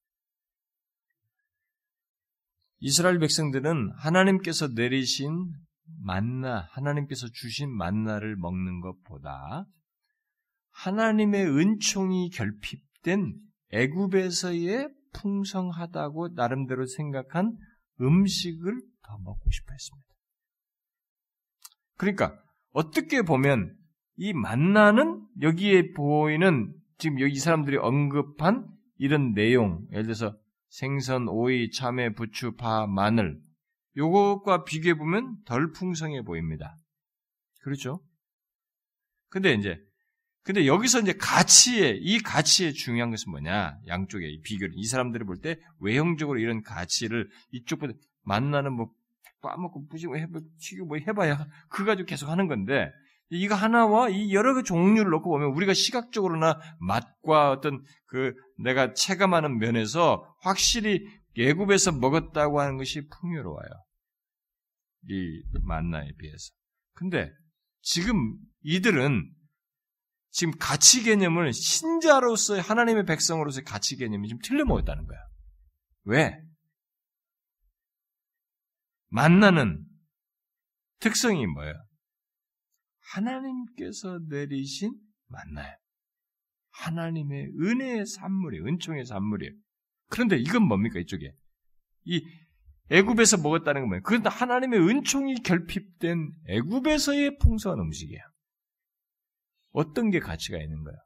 이스라엘 백성들은 하나님께서 내리신 만나, 하나님께서 주신 만나를 먹는 것보다 하나님의 은총이 결핍된 애굽에서의 풍성하다고 나름대로 생각한 음식을 더 먹고 싶어 했습니다. 그러니까 어떻게 보면 이 만나는 여기에 보이는 지금 여기 이 사람들이 언급한 이런 내용, 예를 들어서 생선, 오이, 참외, 부추, 파, 마늘, 요것과 비교해 보면 덜 풍성해 보입니다. 그렇죠? 근데 이제, 근데 여기서 이제 가치에, 이 가치의 중요한 것은 뭐냐? 양쪽에 비교를, 이 사람들이 볼 때 외형적으로 이런 가치를 이쪽보다 만나는 뭐, 빠먹고 부시고 해봐, 튀고 뭐 해봐야 그 가지고 계속 하는 건데, 이거 하나와 이 여러 개 종류를 놓고 보면 우리가 시각적으로나 맛과 어떤 그 내가 체감하는 면에서 확실히 예굽에서 먹었다고 하는 것이 풍요로워요. 이 만나에 비해서. 근데 지금 이들은 지금 가치 개념을 신자로서 하나님의 백성으로서의 가치 개념이 좀 틀려 먹었다는 거야. 왜? 만나는 특성이 뭐예요? 하나님께서 내리신 만나요. 하나님의 은혜의 산물이에요. 은총의 산물이에요. 그런데 이건 뭡니까 이쪽에? 이 애굽에서 먹었다는 건 뭐예요? 그건 하나님의 은총이 결핍된 애굽에서의 풍성한 음식이에요. 어떤 게 가치가 있는 거예요?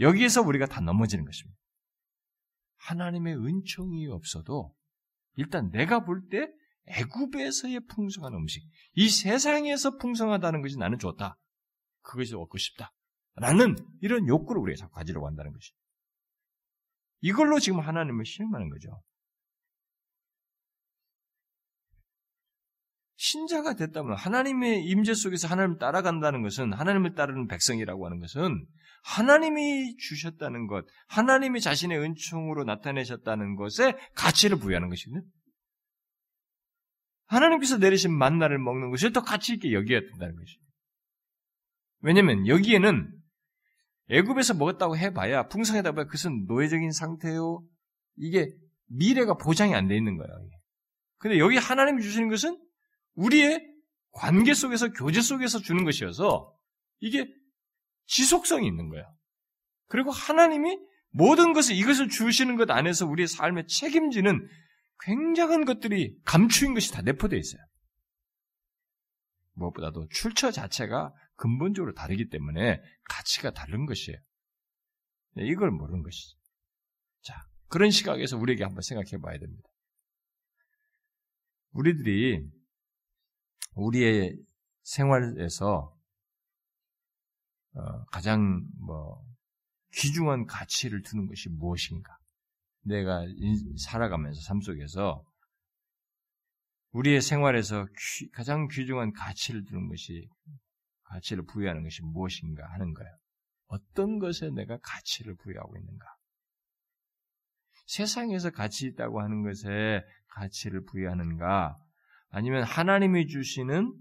여기에서 우리가 다 넘어지는 것입니다. 하나님의 은총이 없어도 일단 내가 볼 때 애굽에서의 풍성한 음식, 이 세상에서 풍성하다는 것이 나는 좋다. 그것이 얻고 싶다. 라는 이런 욕구를 우리가 자꾸 가지려고 한다는 것이. 이걸로 지금 하나님을 실험하는 거죠. 신자가 됐다면 하나님의 임재 속에서 하나님을 따라간다는 것은 하나님을 따르는 백성이라고 하는 것은 하나님이 주셨다는 것, 하나님이 자신의 은총으로 나타내셨다는 것에 가치를 부여하는 것이거든요. 하나님께서 내리신 만나를 먹는 것을 더 가치 있게 여겨야 된다는 것이죠. 왜냐면 여기에는 애굽에서 먹었다고 해봐야 풍성하다 보야 그것은 노예적인 상태요. 이게 미래가 보장이 안 돼 있는 거예요. 근데 여기 하나님이 주시는 것은 우리의 관계 속에서 교제 속에서 주는 것이어서 이게 지속성이 있는 거예요. 그리고 하나님이 모든 것을 이것을 주시는 것 안에서 우리의 삶에 책임지는 굉장한 것들이 감추인 것이 다 내포되어 있어요. 무엇보다도 출처 자체가 근본적으로 다르기 때문에 가치가 다른 것이에요. 네, 이걸 모르는 것이죠. 자, 그런 시각에서 우리에게 한번 생각해 봐야 됩니다. 우리들이 우리의 생활에서 어, 가장 뭐 귀중한 가치를 두는 것이 무엇인가? 내가 살아가면서 삶 속에서 우리의 생활에서 귀, 가장 귀중한 가치를 두는 것이 가치를 부여하는 것이 무엇인가 하는 거예요. 어떤 것에 내가 가치를 부여하고 있는가? 세상에서 가치 있다고 하는 것에 가치를 부여하는가? 아니면 하나님이 주시는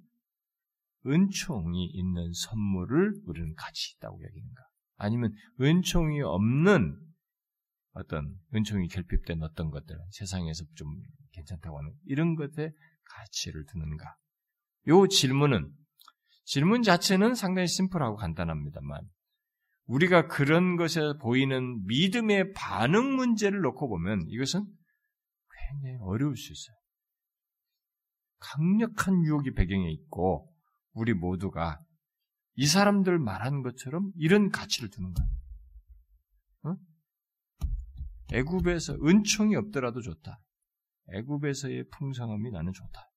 은총이 있는 선물을 우리는 가치 있다고 여기는가? 아니면 은총이 없는 어떤 은총이 결핍된 어떤 것들, 세상에서 좀 괜찮다고 하는 이런 것에 가치를 두는가? 요 질문은 질문 자체는 상당히 심플하고 간단합니다만 우리가 그런 것에 보이는 믿음의 반응 문제를 놓고 보면 이것은 굉장히 어려울 수 있어요. 강력한 유혹이 배경에 있고 우리 모두가 이 사람들 말한 것처럼 이런 가치를 두는 거예요. 어? 애굽에서 은총이 없더라도 좋다. 애굽에서의 풍성함이 나는 좋다.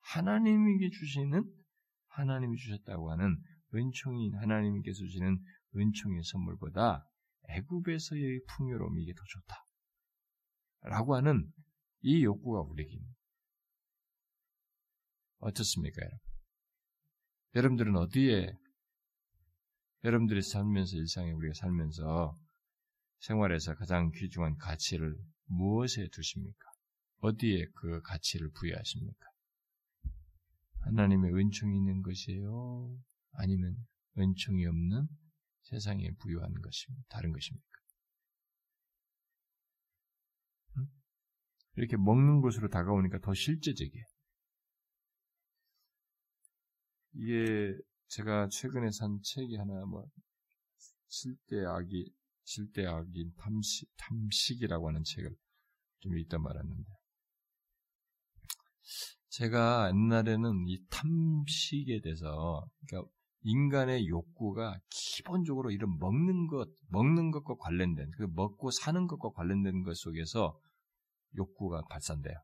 하나님에게 주시는 하나님이 주셨다고 하는 은총이 하나님께서 주시는 은총의 선물보다 애굽에서의 풍요로움이 더 좋다. 라고 하는 이 욕구가 우리에게 어떻습니까, 여러분? 여러분들은 어디에 여러분들이 살면서 일상에 우리가 살면서 생활에서 가장 귀중한 가치를 무엇에 두십니까? 어디에 그 가치를 부여하십니까? 하나님의 은총이 있는 것이에요? 아니면 은총이 없는 세상에 부여한 것입니까? 다른 것입니까? 이렇게 먹는 것으로 다가오니까 더 실제적이에요. 이게 제가 최근에 산 책이 하나 뭐 실대 악이 실대 악인 탐식 탐식이라고 하는 책을 좀 읽다 말았는데 제가 옛날에는 이 탐식에 대해서 그러니까 인간의 욕구가 기본적으로 이런 먹는 것, 먹는 것과 관련된, 그 먹고 사는 것과 관련된 것 속에서 욕구가 발산돼요.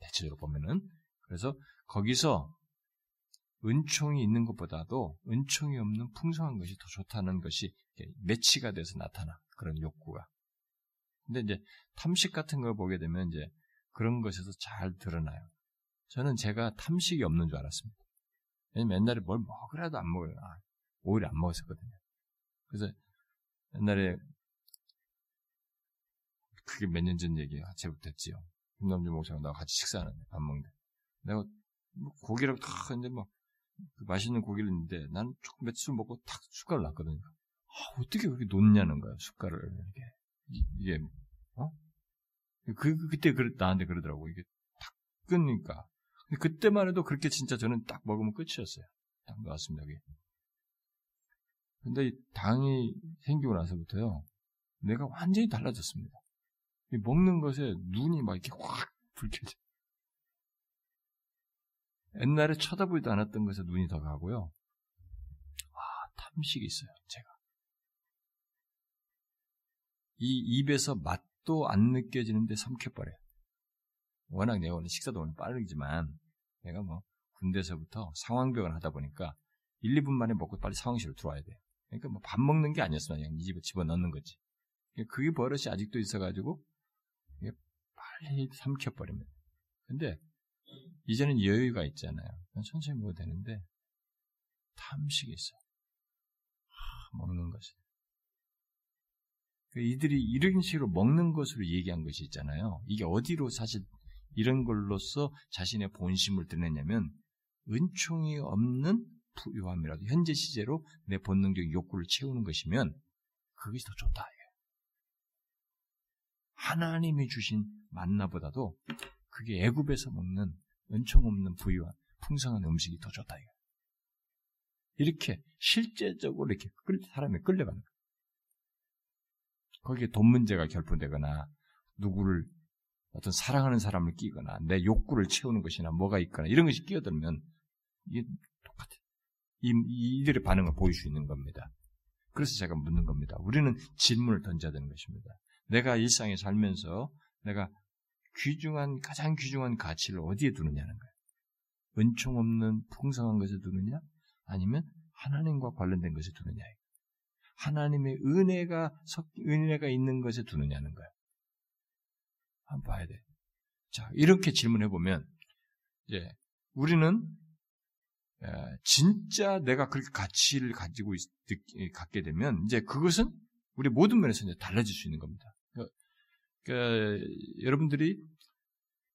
대체적으로 보면은. 그래서 거기서 은총이 있는 것보다도 은총이 없는 풍성한 것이 더 좋다는 것이 매치가 돼서 나타나. 그런 욕구가. 근데 이제 탐식 같은 걸 보게 되면 이제 그런 것에서 잘 드러나요. 저는 제가 탐식이 없는 줄 알았습니다. 왜냐면 옛날에 뭘 먹으라도 안 먹어요. 아, 오히려 안 먹었었거든요. 그래서 옛날에 그게 몇 년 전 얘기예요. 제부터 했지요. 김남주 목사가 나와 같이 식사하는데 밥 먹는데 내가 뭐 고기라고 다 이제 막 그 맛있는 고기를 있는데 나는 조금 며칠 먹고 탁 숟가락 놨거든요. 아, 어떻게 그렇게 놓냐는 거야 숟가락을 이게 이게 어? 그, 그 그때 그 나한테 그러더라고 이게 탁 끊으니까 그때만 해도 그렇게 진짜 저는 딱 먹으면 끝이었어요. 딱 나왔습니다, 여기. 근데 당이 생기고 나서부터요, 내가 완전히 달라졌습니다. 먹는 것에 눈이 막 이렇게 확 불켜져. 옛날에 쳐다보지도 않았던 것에 눈이 더 가고요. 와, 탐식이 있어요, 제가. 이 입에서 맛도 안 느껴지는데 삼켜버려요. 워낙 내가 오늘 식사도 오늘 빠르지만 내가 뭐 군대에서부터 상황병을 하다 보니까 1, 2분 만에 먹고 빨리 상황실로 들어와야 돼요. 그러니까 뭐 밥 먹는 게 아니었어. 그냥 이 집에 집어넣는 거지. 그게 버릇이 아직도 있어가지고 빨리 삼켜버리면. 근데 이제는 여유가 있잖아요. 천천히 먹어도 되는데 탐식이 있어요. 먹는 것이. 그 이들이 이런 식으로 먹는 것으로 얘기한 것이 있잖아요. 이게 어디로 사실 이런 걸로써 자신의 본심을 드러내냐면 은총이 없는 부유함이라도 현재 시제로 내 본능적 욕구를 채우는 것이면 그것이 더 좋다. 하나님이 주신 만나보다도 그게 애굽에서 먹는 은총 없는 부유한 풍성한 음식이 더 좋다. 이렇게 실제적으로 이렇게 끌, 사람이 끌려가는 거예요. 거기에 돈 문제가 결부되거나 누구를 어떤 사랑하는 사람을 끼거나 내 욕구를 채우는 것이나 뭐가 있거나 이런 것이 끼어들면 이게 똑같아요. 이, 이들의 반응을 보일 수 있는 겁니다. 그래서 제가 묻는 겁니다. 우리는 질문을 던져야 되는 것입니다. 내가 일상에 살면서 내가 귀중한 가장 귀중한 가치를 어디에 두느냐는 거예요. 은총 없는 풍성한 것에 두느냐? 아니면 하나님과 관련된 것에 두느냐? 하나님의 은혜가 은혜가 있는 것에 두느냐는 거야. 한번 봐야 돼. 자, 이렇게 질문해 보면 이제 우리는 진짜 내가 그렇게 가치를 가지고 있, 갖게 되면 이제 그것은 우리 모든 면에서 이제 달라질 수 있는 겁니다. 그러니까, 여러분들이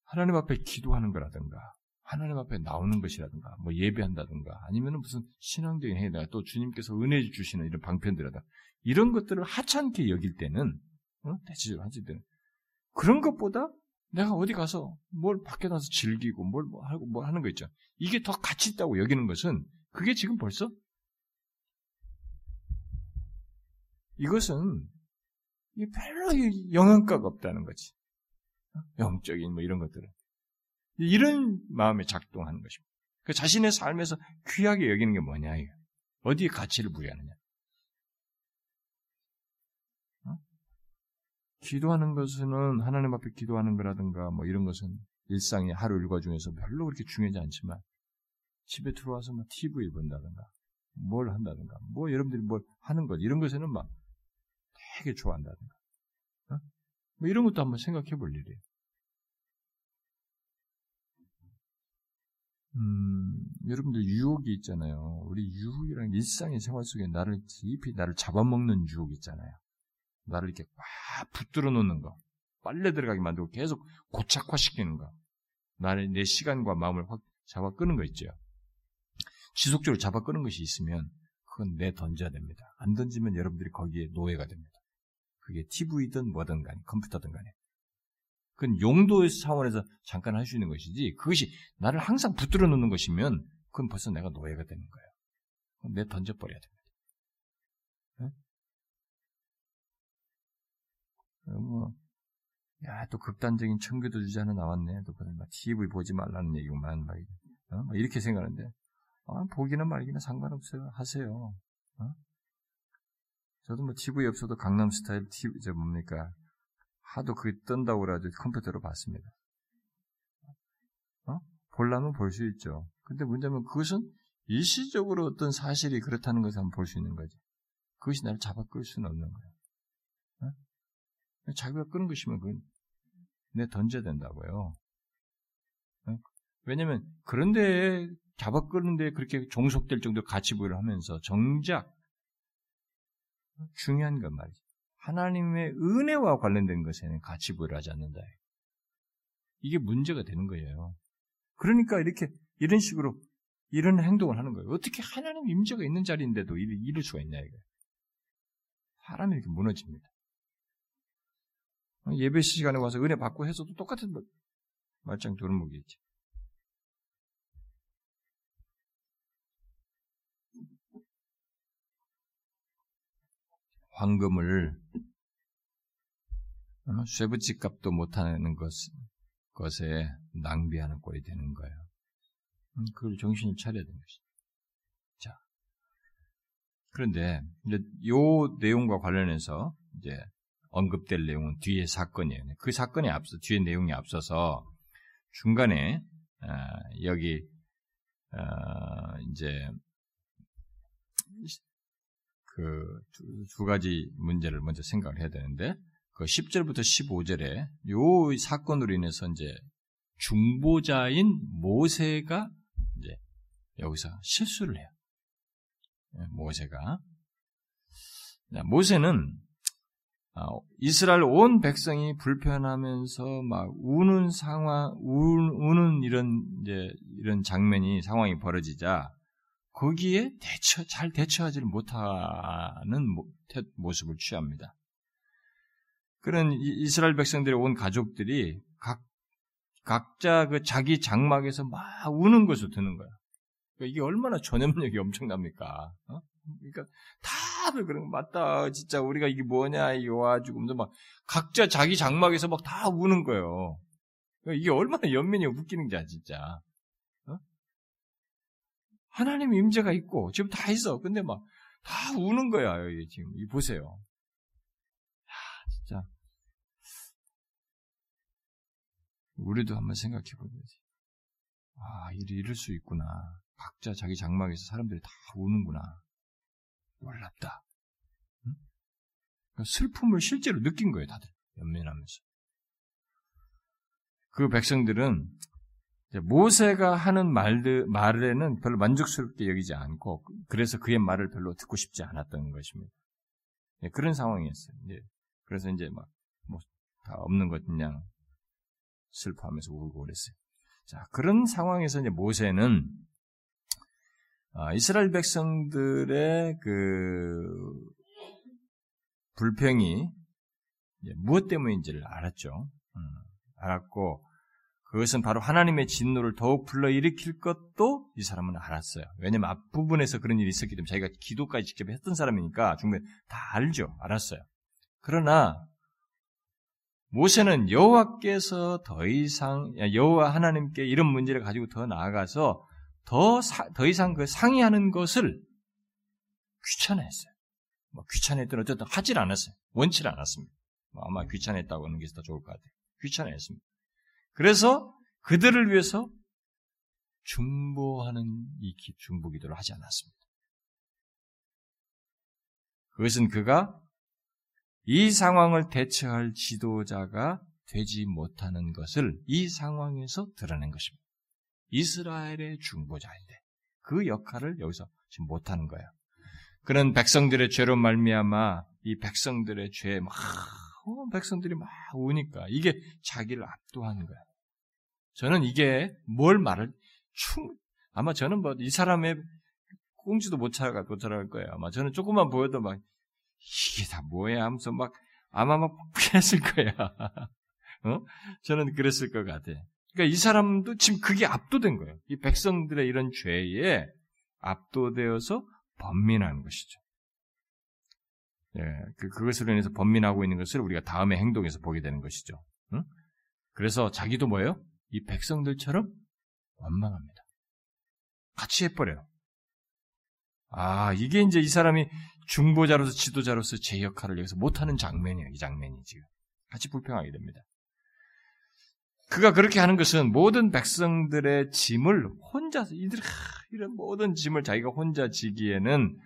하나님 앞에 기도하는 거라든가 하나님 앞에 나오는 것이라든가 뭐 예배한다든가 아니면 무슨 신앙적인 행위다 또 주님께서 은혜 주시는 이런 방편들이다 이런 것들을 하찮게 여길 때는 어? 대체적으로 하실 때는 그런 것보다 내가 어디 가서 뭘 밖에 나서 즐기고 뭘 뭐 하고 뭐 하는 거 있죠. 이게 더 가치 있다고 여기는 것은 그게 지금 벌써 이것은 별로 영향가가 없다는 거지. 영적인 뭐 이런 것들은 이런 마음에 작동하는 것입니다. 그 자신의 삶에서 귀하게 여기는 게 뭐냐 이거. 어디에 가치를 부여하느냐. 기도하는 것은 하나님 앞에 기도하는 거라든가 뭐 이런 것은 일상의 하루 일과 중에서 별로 그렇게 중요하지 않지만 집에 들어와서 뭐 TV 본다든가 뭘 한다든가 뭐 여러분들이 뭘 하는 것 이런 것에는 막 되게 좋아한다든가 어? 뭐 이런 것도 한번 생각해 볼 일이에요. 음, 여러분들 유혹이 있잖아요. 우리 유혹이랑 일상의 생활 속에 나를 깊이 나를 잡아먹는 유혹 있잖아요. 나를 이렇게 막 붙들어 놓는 거, 빨래 들어가게 만들고 계속 고착화시키는 거, 나를 내 시간과 마음을 확 잡아 끄는 거 있죠. 지속적으로 잡아 끄는 것이 있으면 그건 내 던져야 됩니다. 안 던지면 여러분들이 거기에 노예가 됩니다. 그게 TV든 뭐든 간에 컴퓨터든 간에. 그건 용도의 차원에서 잠깐 할 수 있는 것이지 그것이 나를 항상 붙들어 놓는 것이면 그건 벌써 내가 노예가 되는 거예요. 내 던져버려야 됩니다. 뭐, 야, 또 극단적인 청교도 하나 나왔네. 또 그런 막 TV 보지 말라는 얘기구만. 막, 어? 막 이렇게 생각하는데, 아, 보기는 말기는 상관없어요. 하세요. 어? 저도 뭐 TV 없어도 강남 스타일 TV, 저 뭡니까. 하도 그게 뜬다고 그래가지고 컴퓨터로 봤습니다. 어? 볼라면 볼 수 있죠. 근데 문제는 그것은 일시적으로 어떤 사실이 그렇다는 것을 한번 볼 수 있는 거지. 그것이 나를 잡아 끌 수는 없는 거예요. 자기가 끄는 것이면 그건 내 던져야 된다고요. 왜냐면 그런데 잡아 끄는데 그렇게 종속될 정도 가치 부여를 하면서 정작 중요한 건 말이죠. 하나님의 은혜와 관련된 것에는 가치 부여를 하지 않는다. 이게 문제가 되는 거예요. 그러니까 이렇게 이런 식으로 이런 행동을 하는 거예요. 어떻게 하나님 임재가 있는 자리인데도 이럴 수가 있냐 이거. 사람이 이렇게 무너집니다. 예배 시간에 와서 은혜 받고 해서도 똑같은 말짱 두루묵이지. 황금을 어, 쇠붙이 값도 못하는 것, 것에 낭비하는 꼴이 되는 거예요. 음, 그걸 정신을 차려야 되는 것이죠. 자. 그런데, 이제 요 내용과 관련해서, 이제, 언급될 내용은 뒤에 사건이에요. 그 사건에 앞서 뒤에 내용이 앞서서 중간에 어, 여기 어, 이제 그두 가지 문제를 먼저 생각을 해야 되는데 그 10절부터 15절에 요 사건으로 인해서 이제 중보자인 모세가 이제 여기서 실수를 해요. 예, 모세가 모세는 아, 이스라엘 온 백성이 불편하면서 막 우는 상황, 우는 이런 이제 이런 장면이 상황이 벌어지자 거기에 대처 잘 대처하지를 못하는 모습을 취합니다. 그런 이스라엘 백성들의 온 가족들이 각 각자 그 자기 장막에서 막 우는 것을 듣는 거야. 그러니까 이게 얼마나 전염력이 엄청납니까? 어? 그러니까 다들 그런 거 맞다. 진짜 우리가 이게 뭐냐 이게 와가지고 막 각자 자기 장막에서 막 다 우는 거예요. 그러니까 이게 얼마나 연민이 웃기는지 진짜. 어? 하나님 임재가 있고 지금 다 있어. 근데 막 다 우는 거야 여기 지금 이 보세요. 야 진짜 우리도 한번 생각해 보야지. 아, 이럴 수 있구나. 각자 자기 장막에서 사람들이 다 우는구나. 놀랍다. 응? 그러니까 슬픔을 실제로 느낀 거예요, 다들. 연민하면서. 그 백성들은 모세가 하는 말들, 말에는 별로 만족스럽게 여기지 않고, 그래서 그의 말을 별로 듣고 싶지 않았던 것입니다. 예, 그런 상황이었어요. 예, 그래서 이제 막, 뭐, 다 없는 것 그냥 슬퍼하면서 울고 그랬어요. 자, 그런 상황에서 이제 모세는 아, 이스라엘 백성들의 그 불평이 무엇 때문인지를 알았죠. 음, 알았고 그것은 바로 하나님의 진노를 더욱 불러일으킬 것도 이 사람은 알았어요. 왜냐면 앞부분에서 그런 일이 있었기 때문에 자기가 기도까지 직접 했던 사람이니까 중간에 다 알죠. 알았어요. 그러나 모세는 여호와께서 더 이상 여호와 하나님께 이런 문제를 가지고 더 나아가서 더, 사, 더 이상 그 상의하는 것을 귀찮아했어요. 뭐 귀찮아했든 어쨌든 하질 않았어요. 원치를 않았습니다. 뭐 아마 귀찮아했다고 하는 게 더 좋을 것 같아요. 귀찮아했습니다. 그래서 그들을 위해서 중보하는 이 중보 기도를 하지 않았습니다. 그것은 그가 이 상황을 대처할 지도자가 되지 못하는 것을 이 상황에서 드러낸 것입니다. 이스라엘의 중보자인데 그 역할을 여기서 지금 못하는 거예요. 그는 백성들의 죄로 말미암아 이 백성들의 죄에 막 어, 백성들이 막 우니까 이게 자기를 압도하는 거예요. 저는 이게 뭘 말을 충 아마 저는 뭐 이 사람의 꽁지도 못 찾아갈 못 찾아갈 거예요. 아마 저는 조금만 보여도 막 이게 다 뭐야 하면서 막 아마 막 그랬을 거야. 어? 저는 그랬을 것 같아. 그러니까 이 사람도 지금 그게 압도된 거예요. 이 백성들의 이런 죄에 압도되어서 번민하는 것이죠. 예, 그, 그것으로 인해서 번민하고 있는 것을 우리가 다음의 행동에서 보게 되는 것이죠. 응? 그래서 자기도 뭐예요? 이 백성들처럼 원망합니다. 같이 해버려요. 아, 이게 이제 이 사람이 중보자로서 지도자로서 제 역할을 여기서 못하는 장면이에요. 이 장면이 지금. 같이 불평하게 됩니다. 그가 그렇게 하는 것은 모든 백성들의 짐을 혼자서 이들 이런 모든 짐을 자기가 혼자 지기에는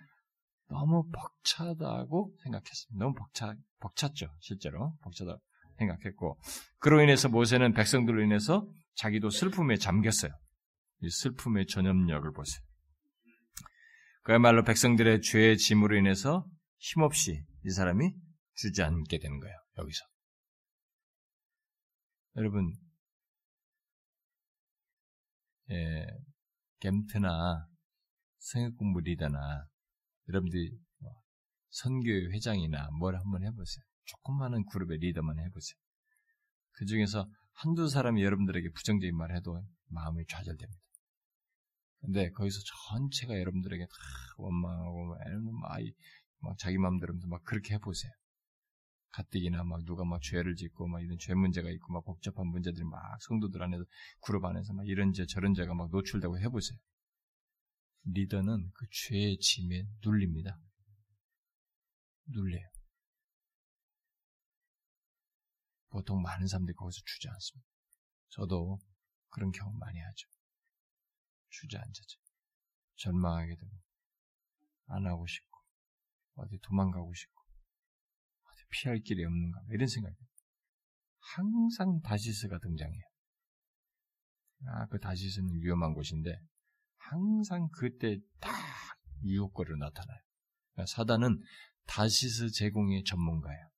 너무 벅차다고 생각했습니다. 너무 벅차 벅찼죠, 실제로 벅차다 생각했고 그로 인해서 모세는 백성들로 인해서 자기도 슬픔에 잠겼어요. 이 슬픔의 전염력을 보세요. 그야말로 백성들의 죄의 짐으로 인해서 힘없이 이 사람이 주저앉게 되는 거예요. 여기서. 여러분, 예, 겜트나 성역 공부 리더나 여러분들이 뭐 선교회 회장이나 뭘 한번 해보세요. 조그마한 그룹의 리더만 해보세요. 그 중에서 한두 사람이 여러분들에게 부정적인 말을 해도 마음이 좌절됩니다. 근데 거기서 전체가 여러분들에게 다 원망하고 막, 막 자기 마음대로 막 그렇게 해보세요. 가뜩이나 막 누가 막 죄를 짓고 막 이런 죄 문제가 있고 막 복잡한 문제들이 막 성도들 안에서 그룹 안에서 막 이런 죄 저런 죄가 막 노출되고 해보세요. 리더는 그 죄의 짐에 눌립니다. 눌려요. 보통 많은 사람들이 거기서 주저앉습니다. 저도 그런 경험 많이 하죠. 주저앉아죠. 절망하게 되고 안 하고 싶고 어디 도망가고 싶고 어디 피할 길이 없는가 이런 생각이 항상 다시스가 등장해요. 아, 그 다시스는 위험한 곳인데 항상 그때 딱 유혹거리로 나타나요. 그러니까 사단은 다시스 제공의 전문가예요.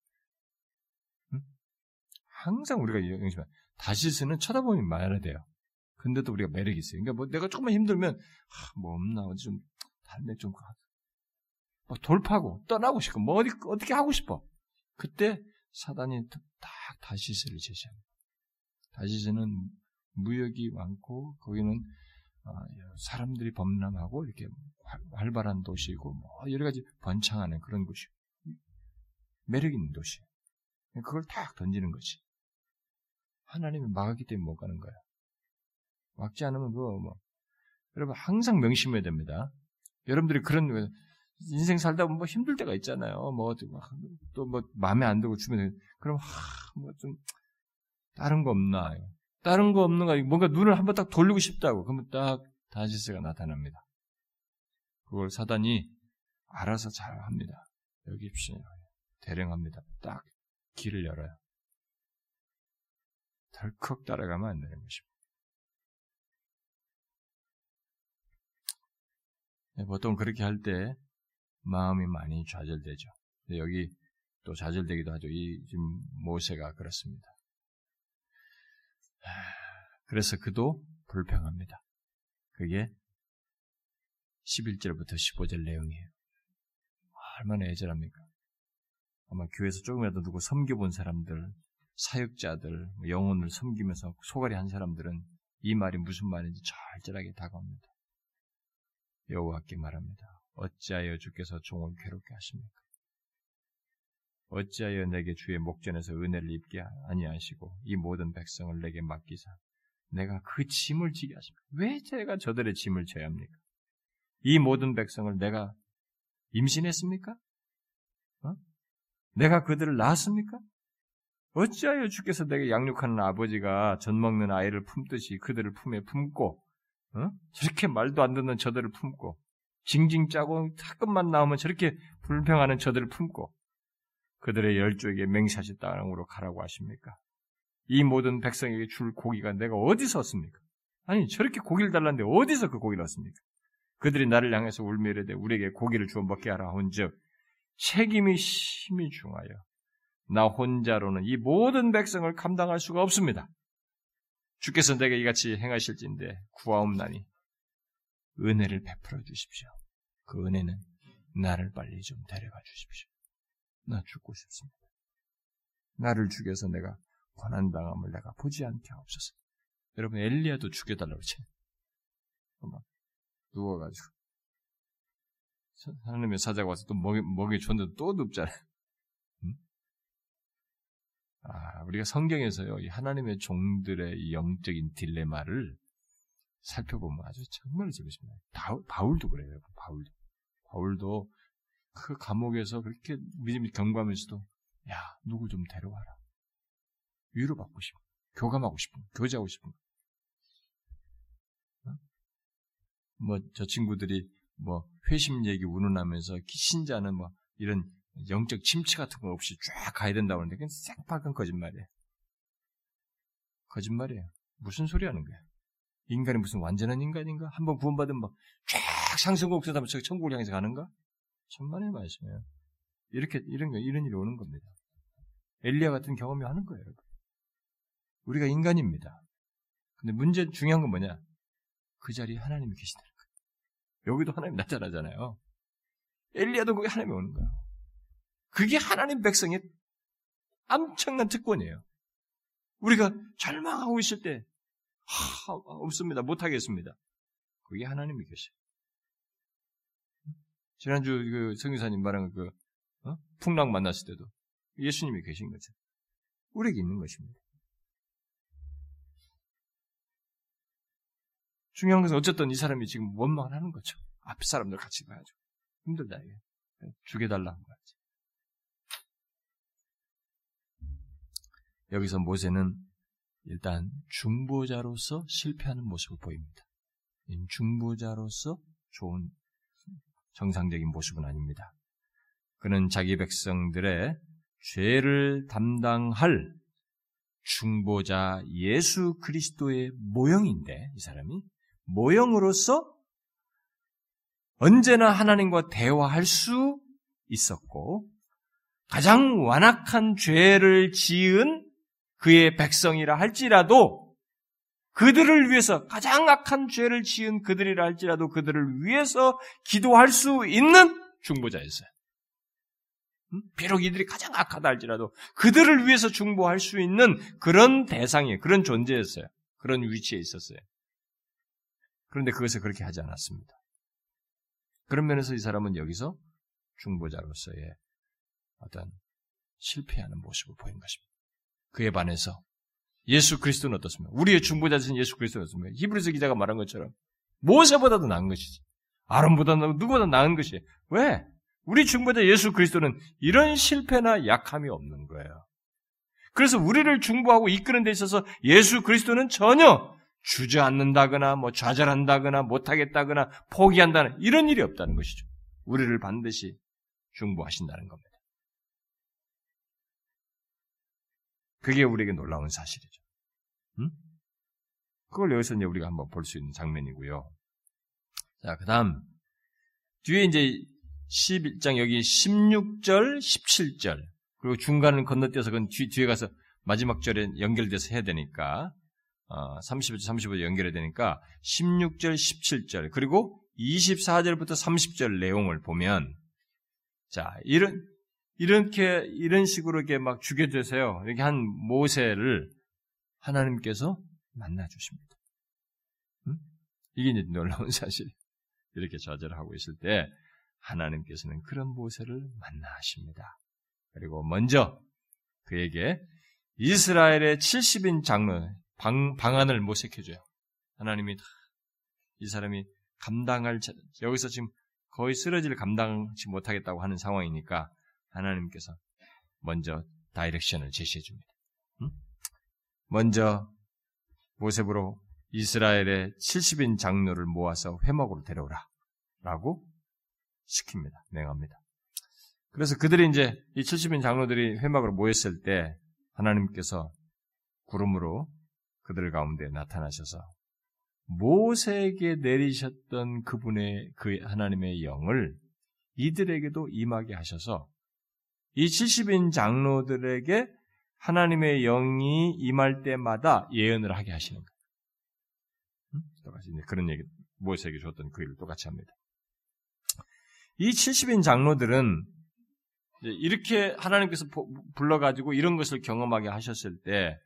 응? 항상 우리가 영심한 다시스는 쳐다보면 말해야 돼요. 근데도 우리가 매력이 있어요. 그러니까 뭐 내가 조금만 힘들면 아, 뭐 없나 어디 좀 다른 데좀 가. 막 돌파고 떠나고 싶고 뭐 어디 어떻게 하고 싶어. 그때 사단이 딱 다시스를 제시합니다. 다시스는 무역이 많고 거기는 어, 사람들이 범람하고 이렇게 활발한 도시이고 뭐 여러 가지 번창하는 그런 곳이 매력 있는 도시예요. 그걸 딱 던지는 거지. 하나님이 막았기 때문에 못 가는 거야. 막지 않으면 그거 뭐 여러분 항상 명심해야 됩니다. 여러분들이 그런 인생 살다 보면 뭐 힘들 때가 있잖아요. 뭐 또 뭐 마음에 안 들고 주면 그럼 뭐좀 다른 거 없나? 다른 거 없는 거 뭔가 눈을 한번 딱 돌리고 싶다고 그러면 딱 다시스가 나타납니다. 그걸 사단이 알아서 잘 합니다. 여기 입시요 대령합니다. 딱 길을 열어요. 덜컥 따라가면 안 되는 것입니다. 네, 보통 그렇게 할 때 마음이 많이 좌절되죠. 여기 또 좌절되기도 하죠. 이 지금 모세가 그렇습니다. 그래서 그도 불평합니다. 그게 11절부터 15절 내용이에요. 얼마나 애절합니까? 아마 교회에서 조금이라도 누구 섬겨본 사람들, 사역자들, 뭐 영혼을 섬기면서 소갈이 한 사람들은 이 말이 무슨 말인지 절절하게 다가옵니다. 여호와께 말합니다. 어찌하여 주께서 종을 괴롭게 하십니까? 어찌하여 내게 주의 목전에서 은혜를 입게 아니하시고 이 모든 백성을 내게 맡기사 내가 그 짐을 지게 하십니까? 왜 제가 저들의 짐을 져야 합니까? 이 모든 백성을 내가 임신했습니까? 어? 내가 그들을 낳았습니까? 어찌하여 주께서 내게 양육하는 아버지가 젖 먹는 아이를 품듯이 그들을 품에 품고 어? 저렇게 말도 안 듣는 저들을 품고 징징 짜고 타끔만 나오면 저렇게 불평하는 저들을 품고 그들의 열조에게 맹세하신 땅으로 가라고 하십니까? 이 모든 백성에게 줄 고기가 내가 어디서 얻습니까? 아니 저렇게 고기를 달라는데 어디서 그 고기를 얻습니까? 그들이 나를 향해서 울며 이르되 우리에게 고기를 주어 먹게 하라 혼즉 책임이 심히 중하여 나 혼자로는 이 모든 백성을 감당할 수가 없습니다. 주께서 내게 이같이 행하실진데 구하옵나니 은혜를 베풀어 주십시오. 그 은혜는 나를 빨리 좀 데려가 주십시오. 나 죽고 싶습니다. 나를 죽여서 내가 고난당함을 내가 보지 않게 하옵소서. 여러분 엘리야도 죽여달라고. 막 누워가지고 하나님의 사자가 와서 또 먹이, 먹이 줬는데 또 눕잖아요. 응? 아, 우리가 성경에서요, 이 하나님의 종들의 이 영적인 딜레마를 살펴보면 아주 정말 재밌습니다. 바울도 그래요, 바울도. 바울도 그 감옥에서 그렇게 믿음이 경고하면서도, 야, 누구 좀 데려와라. 위로받고 싶어. 교감하고 싶은, 교제하고 싶은. 어? 뭐, 저 친구들이 뭐, 회심 얘기 운운하면서 신자는 뭐, 이런 영적 침체 같은 거 없이 쫙 가야 된다고 하는데 그건 싹박은 거짓말이에요. 거짓말이에요. 무슨 소리 하는 거야? 인간이 무슨 완전한 인간인가? 한번 구원받으면 막쫙 상승곡 쓰다면서 천국을 향해서 가는가? 천만의 말씀이에요. 이렇게, 이런 거, 이런 일이 오는 겁니다. 엘리야 같은 경험이 하는 거예요, 여러분. 우리가 인간입니다. 근데 문제, 중요한 건 뭐냐? 그 자리에 하나님이 계시다는 거예요. 여기도 하나님 나타나잖아요. 엘리야도 거기 하나님이 오는 거예요. 그게 하나님 백성의 엄청난 특권이에요. 우리가 절망하고 있을 때, 하, 없습니다. 못하겠습니다. 그게 하나님이 계세요. 지난주 그 성유사님 말한 그, 어? 풍랑 만났을 때도 예수님이 계신 거죠. 우리에게 있는 것입니다. 중요한 것은 어쨌든 이 사람이 지금 원망을 하는 거죠. 앞 사람들 같이 가야죠. 힘들다, 이게. 죽여달라 는 거지. 여기서 모세는 일단 중보자로서 실패하는 모습을 보입니다. 중보자로서 좋은 정상적인 모습은 아닙니다. 그는 자기 백성들의 죄를 담당할 중보자 예수 그리스도의 모형인데 이 사람이 모형으로서 언제나 하나님과 대화할 수 있었고 가장 완악한 죄를 지은 그의 백성이라 할지라도 그들을 위해서 가장 악한 죄를 지은 그들이라 할지라도 그들을 위해서 기도할 수 있는 중보자였어요. 비록 이들이 가장 악하다 할지라도 그들을 위해서 중보할 수 있는 그런 대상이에요. 그런 존재였어요. 그런 위치에 있었어요. 그런데 그것을 그렇게 하지 않았습니다. 그런 면에서 이 사람은 여기서 중보자로서의 어떤 실패하는 모습을 보인 것입니다. 그에 반해서 예수 그리스도는 어떻습니까? 우리의 중보자신 예수 그리스도는 어떻습니까? 히브리서 기자가 말한 것처럼 모세보다도 나은 것이지. 아론보다 누구보다 나은 것이. 왜? 우리 중보자 예수 그리스도는 이런 실패나 약함이 없는 거예요. 그래서 우리를 중보하고 이끄는 데 있어서 예수 그리스도는 전혀 주저앉는다거나 뭐 좌절한다거나 못하겠다거나 포기한다는 이런 일이 없다는 것이죠. 우리를 반드시 중보하신다는 겁니다. 그게 우리에게 놀라운 사실이죠. 음? 그걸 여기서 이제 우리가 한번 볼 수 있는 장면이고요. 자, 그 다음, 뒤에 이제 11장 여기 16절, 17절, 그리고 중간을 건너뛰어서 그 뒤, 뒤에 가서 마지막 절에 연결돼서 해야 되니까, 어, 31절, 35절 연결해야 되니까, 16절, 17절, 그리고 24절부터 30절 내용을 보면, 자, 이런, 이렇게, 이런 식으로 이렇게 막 죽여 주세요. 이렇게 한 모세를 하나님께서 만나 주십니다. 음? 이게 이제 놀라운 사실. 이렇게 좌절하고 있을 때, 하나님께서는 그런 모세를 만나십니다. 그리고 먼저 그에게 이스라엘의 70인 장로, 방, 방안을 모색해줘요. 하나님이 이 사람이 감당할, 여기서 지금 거의 쓰러질 감당치 못하겠다고 하는 상황이니까 하나님께서 먼저 다이렉션을 제시해 줍니다. 응? 먼저 모세으로 이스라엘의 70인 장로를 모아서 회막으로 데려오라. 라고 시킵니다. 명합니다. 그래서 그들이 이제 이 70인 장로들이 회막으로 모였을 때 하나님께서 구름으로 그들 가운데 나타나셔서 모세에게 내리셨던 그분의 그 하나님의 영을 이들에게도 임하게 하셔서 이 70인 장로들에게 하나님의 영이 임할 때마다 예언을 하게 하시는 거예요. 음? 똑같이 그런 얘기 모세에게 줬던 그 일을 똑같이 합니다. 이 70인 장로들은 이렇게 하나님께서 불러가지고 이런 것을 경험하게 하셨을 때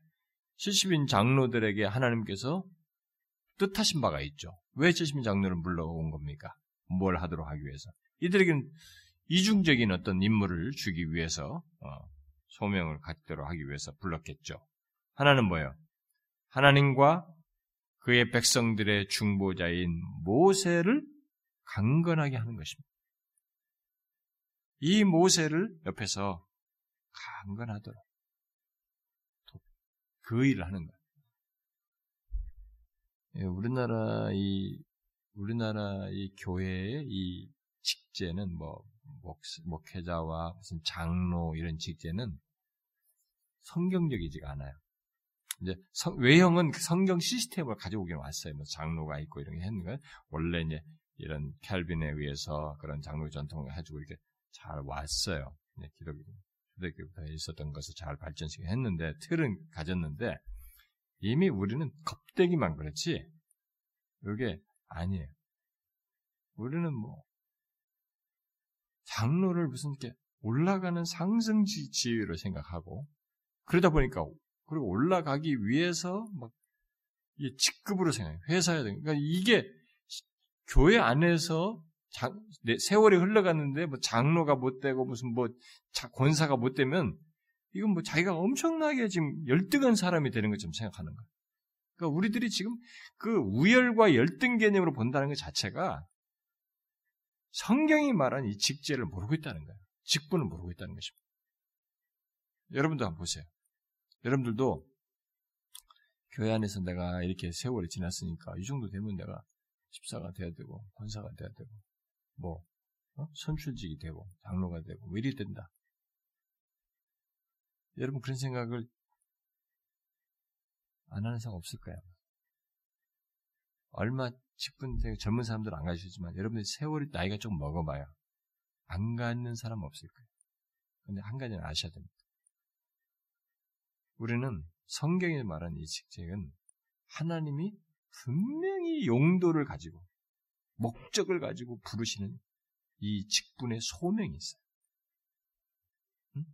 70인 장로들에게 하나님께서 뜻하신 바가 있죠. 왜 70인 장로를 불러온 겁니까? 뭘 하도록 하기 위해서. 이들에게는 이중적인 어떤 임무를 주기 위해서 어, 소명을 갖도록 하기 위해서 불렀겠죠. 하나는 뭐예요? 하나님과 그의 백성들의 중보자인 모세를 강건하게 하는 것입니다. 이 모세를 옆에서 강건하도록 그 일을 하는 거예요. 예, 우리나라 이 우리나라 이 교회의 이 직제는 뭐 목, 목회자와 무슨 장로 이런 직제는 성경적이지가 않아요. 이제 성, 외형은 그 성경 시스템을 가져오긴 왔어요. 뭐 장로가 있고 이런 게 했는 거예요. 원래 이제 이런 캘빈에 의해서 그런 장로 전통을 해주고 이렇게 잘 왔어요. 기독교, 기독교부터 있었던 것을 잘 발전시켜 했는데, 틀은 가졌는데, 이미 우리는 겁대기만 그렇지, 이게 아니에요. 우리는 뭐, 장로를 무슨 이렇게 올라가는 상승지 지위로 생각하고, 그러다 보니까, 그리고 올라가기 위해서 막, 이 직급으로 생각해요. 회사에. 그러니까 이게 교회 안에서 장, 세월이 흘러갔는데 뭐 장로가 못 되고 무슨 뭐 권사가 못 되면 이건 뭐 자기가 엄청나게 지금 열등한 사람이 되는 것처럼 생각하는 거예요. 그러니까 우리들이 지금 그 우열과 열등 개념으로 본다는 것 자체가 성경이 말한 이 직제를 모르고 있다는 거예요. 직분을 모르고 있다는 것입니다. 여러분도 한번 보세요. 여러분들도 교회 안에서 내가 이렇게 세월이 지났으니까 이 정도 되면 내가 집사가 돼야 되고 권사가 돼야 되고 뭐 어? 선출직이 되고 장로가 되고 왜 이리 된다. 여러분 그런 생각을 안 하는 사람 없을까요? 얼마 직분 젊은 사람들 안 가시지만 여러분들 세월이 나이가 좀 먹어봐요. 안 갖는 사람 없을 거예요. 근데 한 가지는 아셔야 됩니다. 우리는 성경에 말한 이 직책은 하나님이 분명히 용도를 가지고 목적을 가지고 부르시는 이 직분의 소명이 있어요. 응?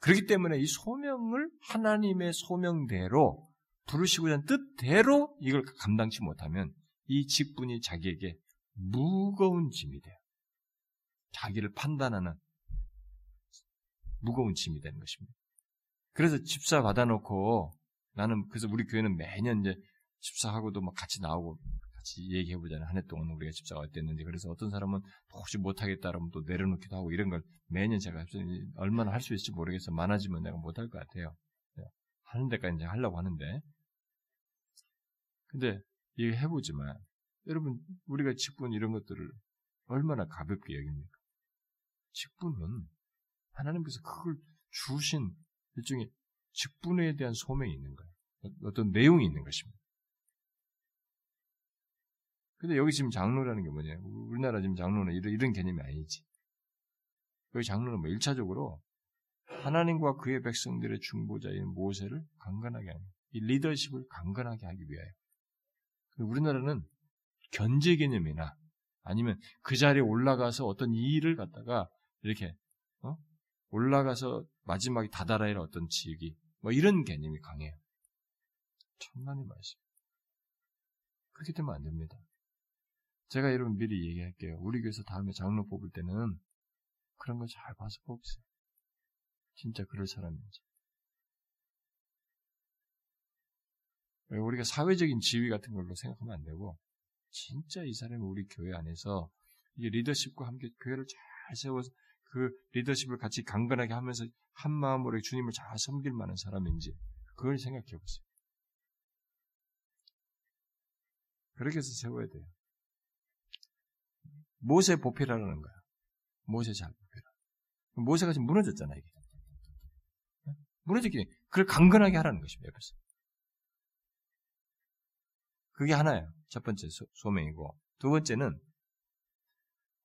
그렇기 때문에 이 소명을 하나님의 소명대로 부르시고자 하는 뜻대로 이걸 감당치 못하면 이 직분이 자기에게 무거운 짐이 돼요. 자기를 판단하는 무거운 짐이 되는 것입니다. 그래서 집사 받아놓고 나는 그래서 우리 교회는 매년 이제 집사하고도 막 같이 나오고 같이 얘기해보자는 한 해 동안 우리가 집사가 어땠는지 그래서 어떤 사람은 혹시 못하겠다 그러면 또 내려놓기도 하고 이런 걸 매년 제가 얼마나 할 수 있을지 모르겠어 많아지면 내가 못할 것 같아요. 네. 하는 데까지 이제 하려고 하는데 근데 이거 해보지만 여러분 우리가 직분 이런 것들을 얼마나 가볍게 여깁니까? 직분은 하나님께서 그걸 주신 일종의 직분에 대한 소명이 있는 거예요. 어떤 내용이 있는 것입니다. 근데 여기 지금 장로라는 게 뭐냐? 우리나라 지금 장로는 이런, 이런 개념이 아니지. 여기 장로는 뭐 1차적으로 하나님과 그의 백성들의 중보자인 모세를 강건하게 하는, 이 리더십을 강건하게 하기 위하여. 우리나라는 견제 개념이나 아니면 그 자리에 올라가서 어떤 일을 갖다가 이렇게 어? 올라가서 마지막에 다다라의 어떤 지역이 뭐 이런 개념이 강해요. 천만의 말씀. 그렇게 되면 안 됩니다. 제가 여러분 미리 얘기할게요. 우리 교회에서 다음에 장로 뽑을 때는 그런 거 잘 봐서 뽑으세요. 진짜 그럴 사람인지. 우리가 사회적인 지위 같은 걸로 생각하면 안 되고, 진짜 이 사람이 우리 교회 안에서 이 리더십과 함께 교회를 잘 세워서 그 리더십을 같이 강건하게 하면서 한 마음으로 주님을 잘 섬길 만한 사람인지 그걸 생각해 보세요. 그렇게 해서 세워야 돼요. 모세 보필하라는 거야. 모세 잘 보필하. 모세가 지금 무너졌잖아, 이게. 무너졌기 그걸 강건하게 하라는 것입니다, 옆에서. 그게 하나예요. 첫 번째 소, 명이고두 번째는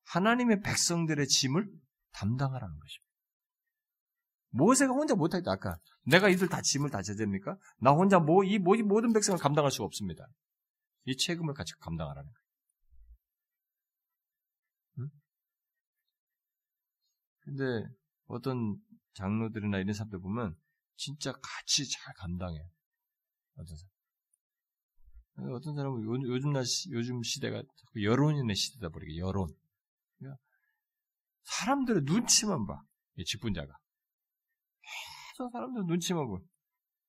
하나님의 백성들의 짐을 담당하라는 것입니다. 모세가 혼자 못하겠다. 아까 내가 이들 다 짐을 다 져줍니까? 나 혼자 뭐, 이 모든 백성을 감당할 수가 없습니다. 이 책임을 같이 감당하라는 거예요. 응? 근데 어떤 장로들이나 이런 사람들 보면 진짜 같이 잘 감당해요. 어떤 사람. 어떤 사람은 요 즘 날 요즘 시대가 여론인의 시대다 보니까 여론. 그러니까 사람들의 눈치만 봐. 이 직분자가. 계속 사람들 눈치만 봐.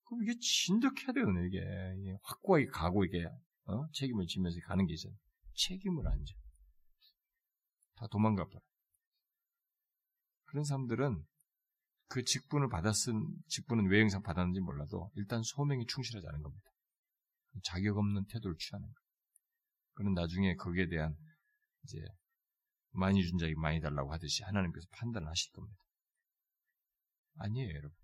그럼 이게 진득해야 되거든요, 이게. 이게 확고하게 가고, 이게, 어? 책임을 지면서 가는 게 있어요. 책임을 안 져. 다 도망가 버려. 그런 사람들은 그 직분을 받았은, 직분은 왜 항상 받았는지 몰라도 일단 소명이 충실하지 않은 겁니다. 자격 없는 태도를 취하는 거예요. 그는 나중에 거기에 대한 이제 많이 준 자에게 많이 달라고 하듯이 하나님께서 판단을 하실 겁니다. 아니에요, 여러분.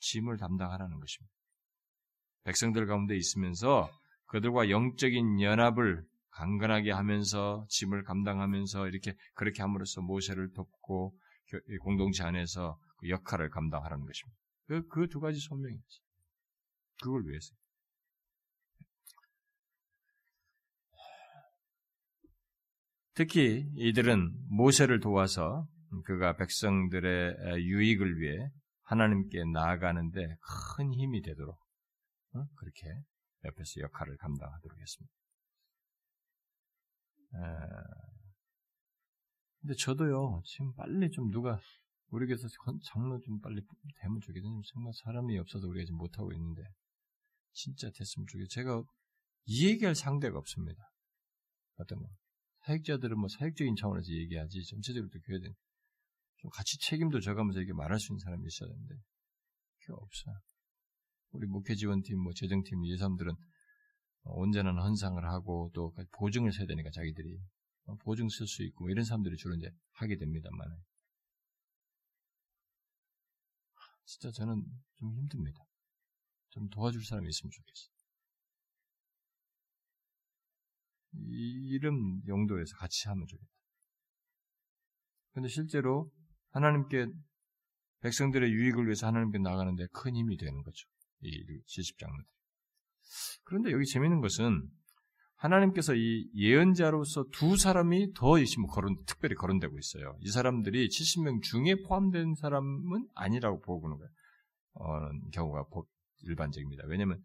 짐을 담당하라는 것입니다. 백성들 가운데 있으면서 그들과 영적인 연합을 강건하게 하면서 짐을 감당하면서 이렇게 그렇게 함으로써 모세를 돕고 공동체 안에서 그 역할을 감당하라는 것입니다. 그 두 가지 소명이지. 그걸 위해서. 특히 이들은 모세를 도와서 그가 백성들의 유익을 위해 하나님께 나아가는데 큰 힘이 되도록 어? 그렇게 옆에서 역할을 감당하도록 했습니다. 근데 저도요 지금 빨리 좀 누가 우리 교회에서 장로 좀 빨리 되면 좋겠는데 정말 사람이 없어서 우리가 지금 못 하고 있는데 진짜 됐으면 좋겠어요. 제가 이 얘기할 상대가 없습니다. 어떤 거. 사역자들은 뭐 사역적인 차원에서 얘기하지 전체적으로 또 교회에 좀 같이 책임도 져가면서 이렇게 말할 수 있는 사람이 있어야 되는데 그게 없어요. 우리 목회 지원팀, 뭐 재정팀 이 사람들은 언제나 헌상을 하고 또 보증을 써야 되니까 자기들이 보증 쓸 수 있고 뭐 이런 사람들이 주로 이제 하게 됩니다만 진짜 저는 좀 힘듭니다. 좀 도와줄 사람이 있으면 좋겠어요. 이런 용도에서 같이 하면 좋겠다. 근데 실제로 하나님께 백성들의 유익을 위해서 하나님께 나가는데 큰 힘이 되는 거죠. 이 70장로들. 그런데 여기 재밌는 것은 하나님께서 이 예언자로서 두 사람이 더 있으면 거론, 특별히 거론되고 있어요. 이 사람들이 70명 중에 포함된 사람은 아니라고 보고는 거예요. 어, 경우가 일반적입니다. 왜냐하면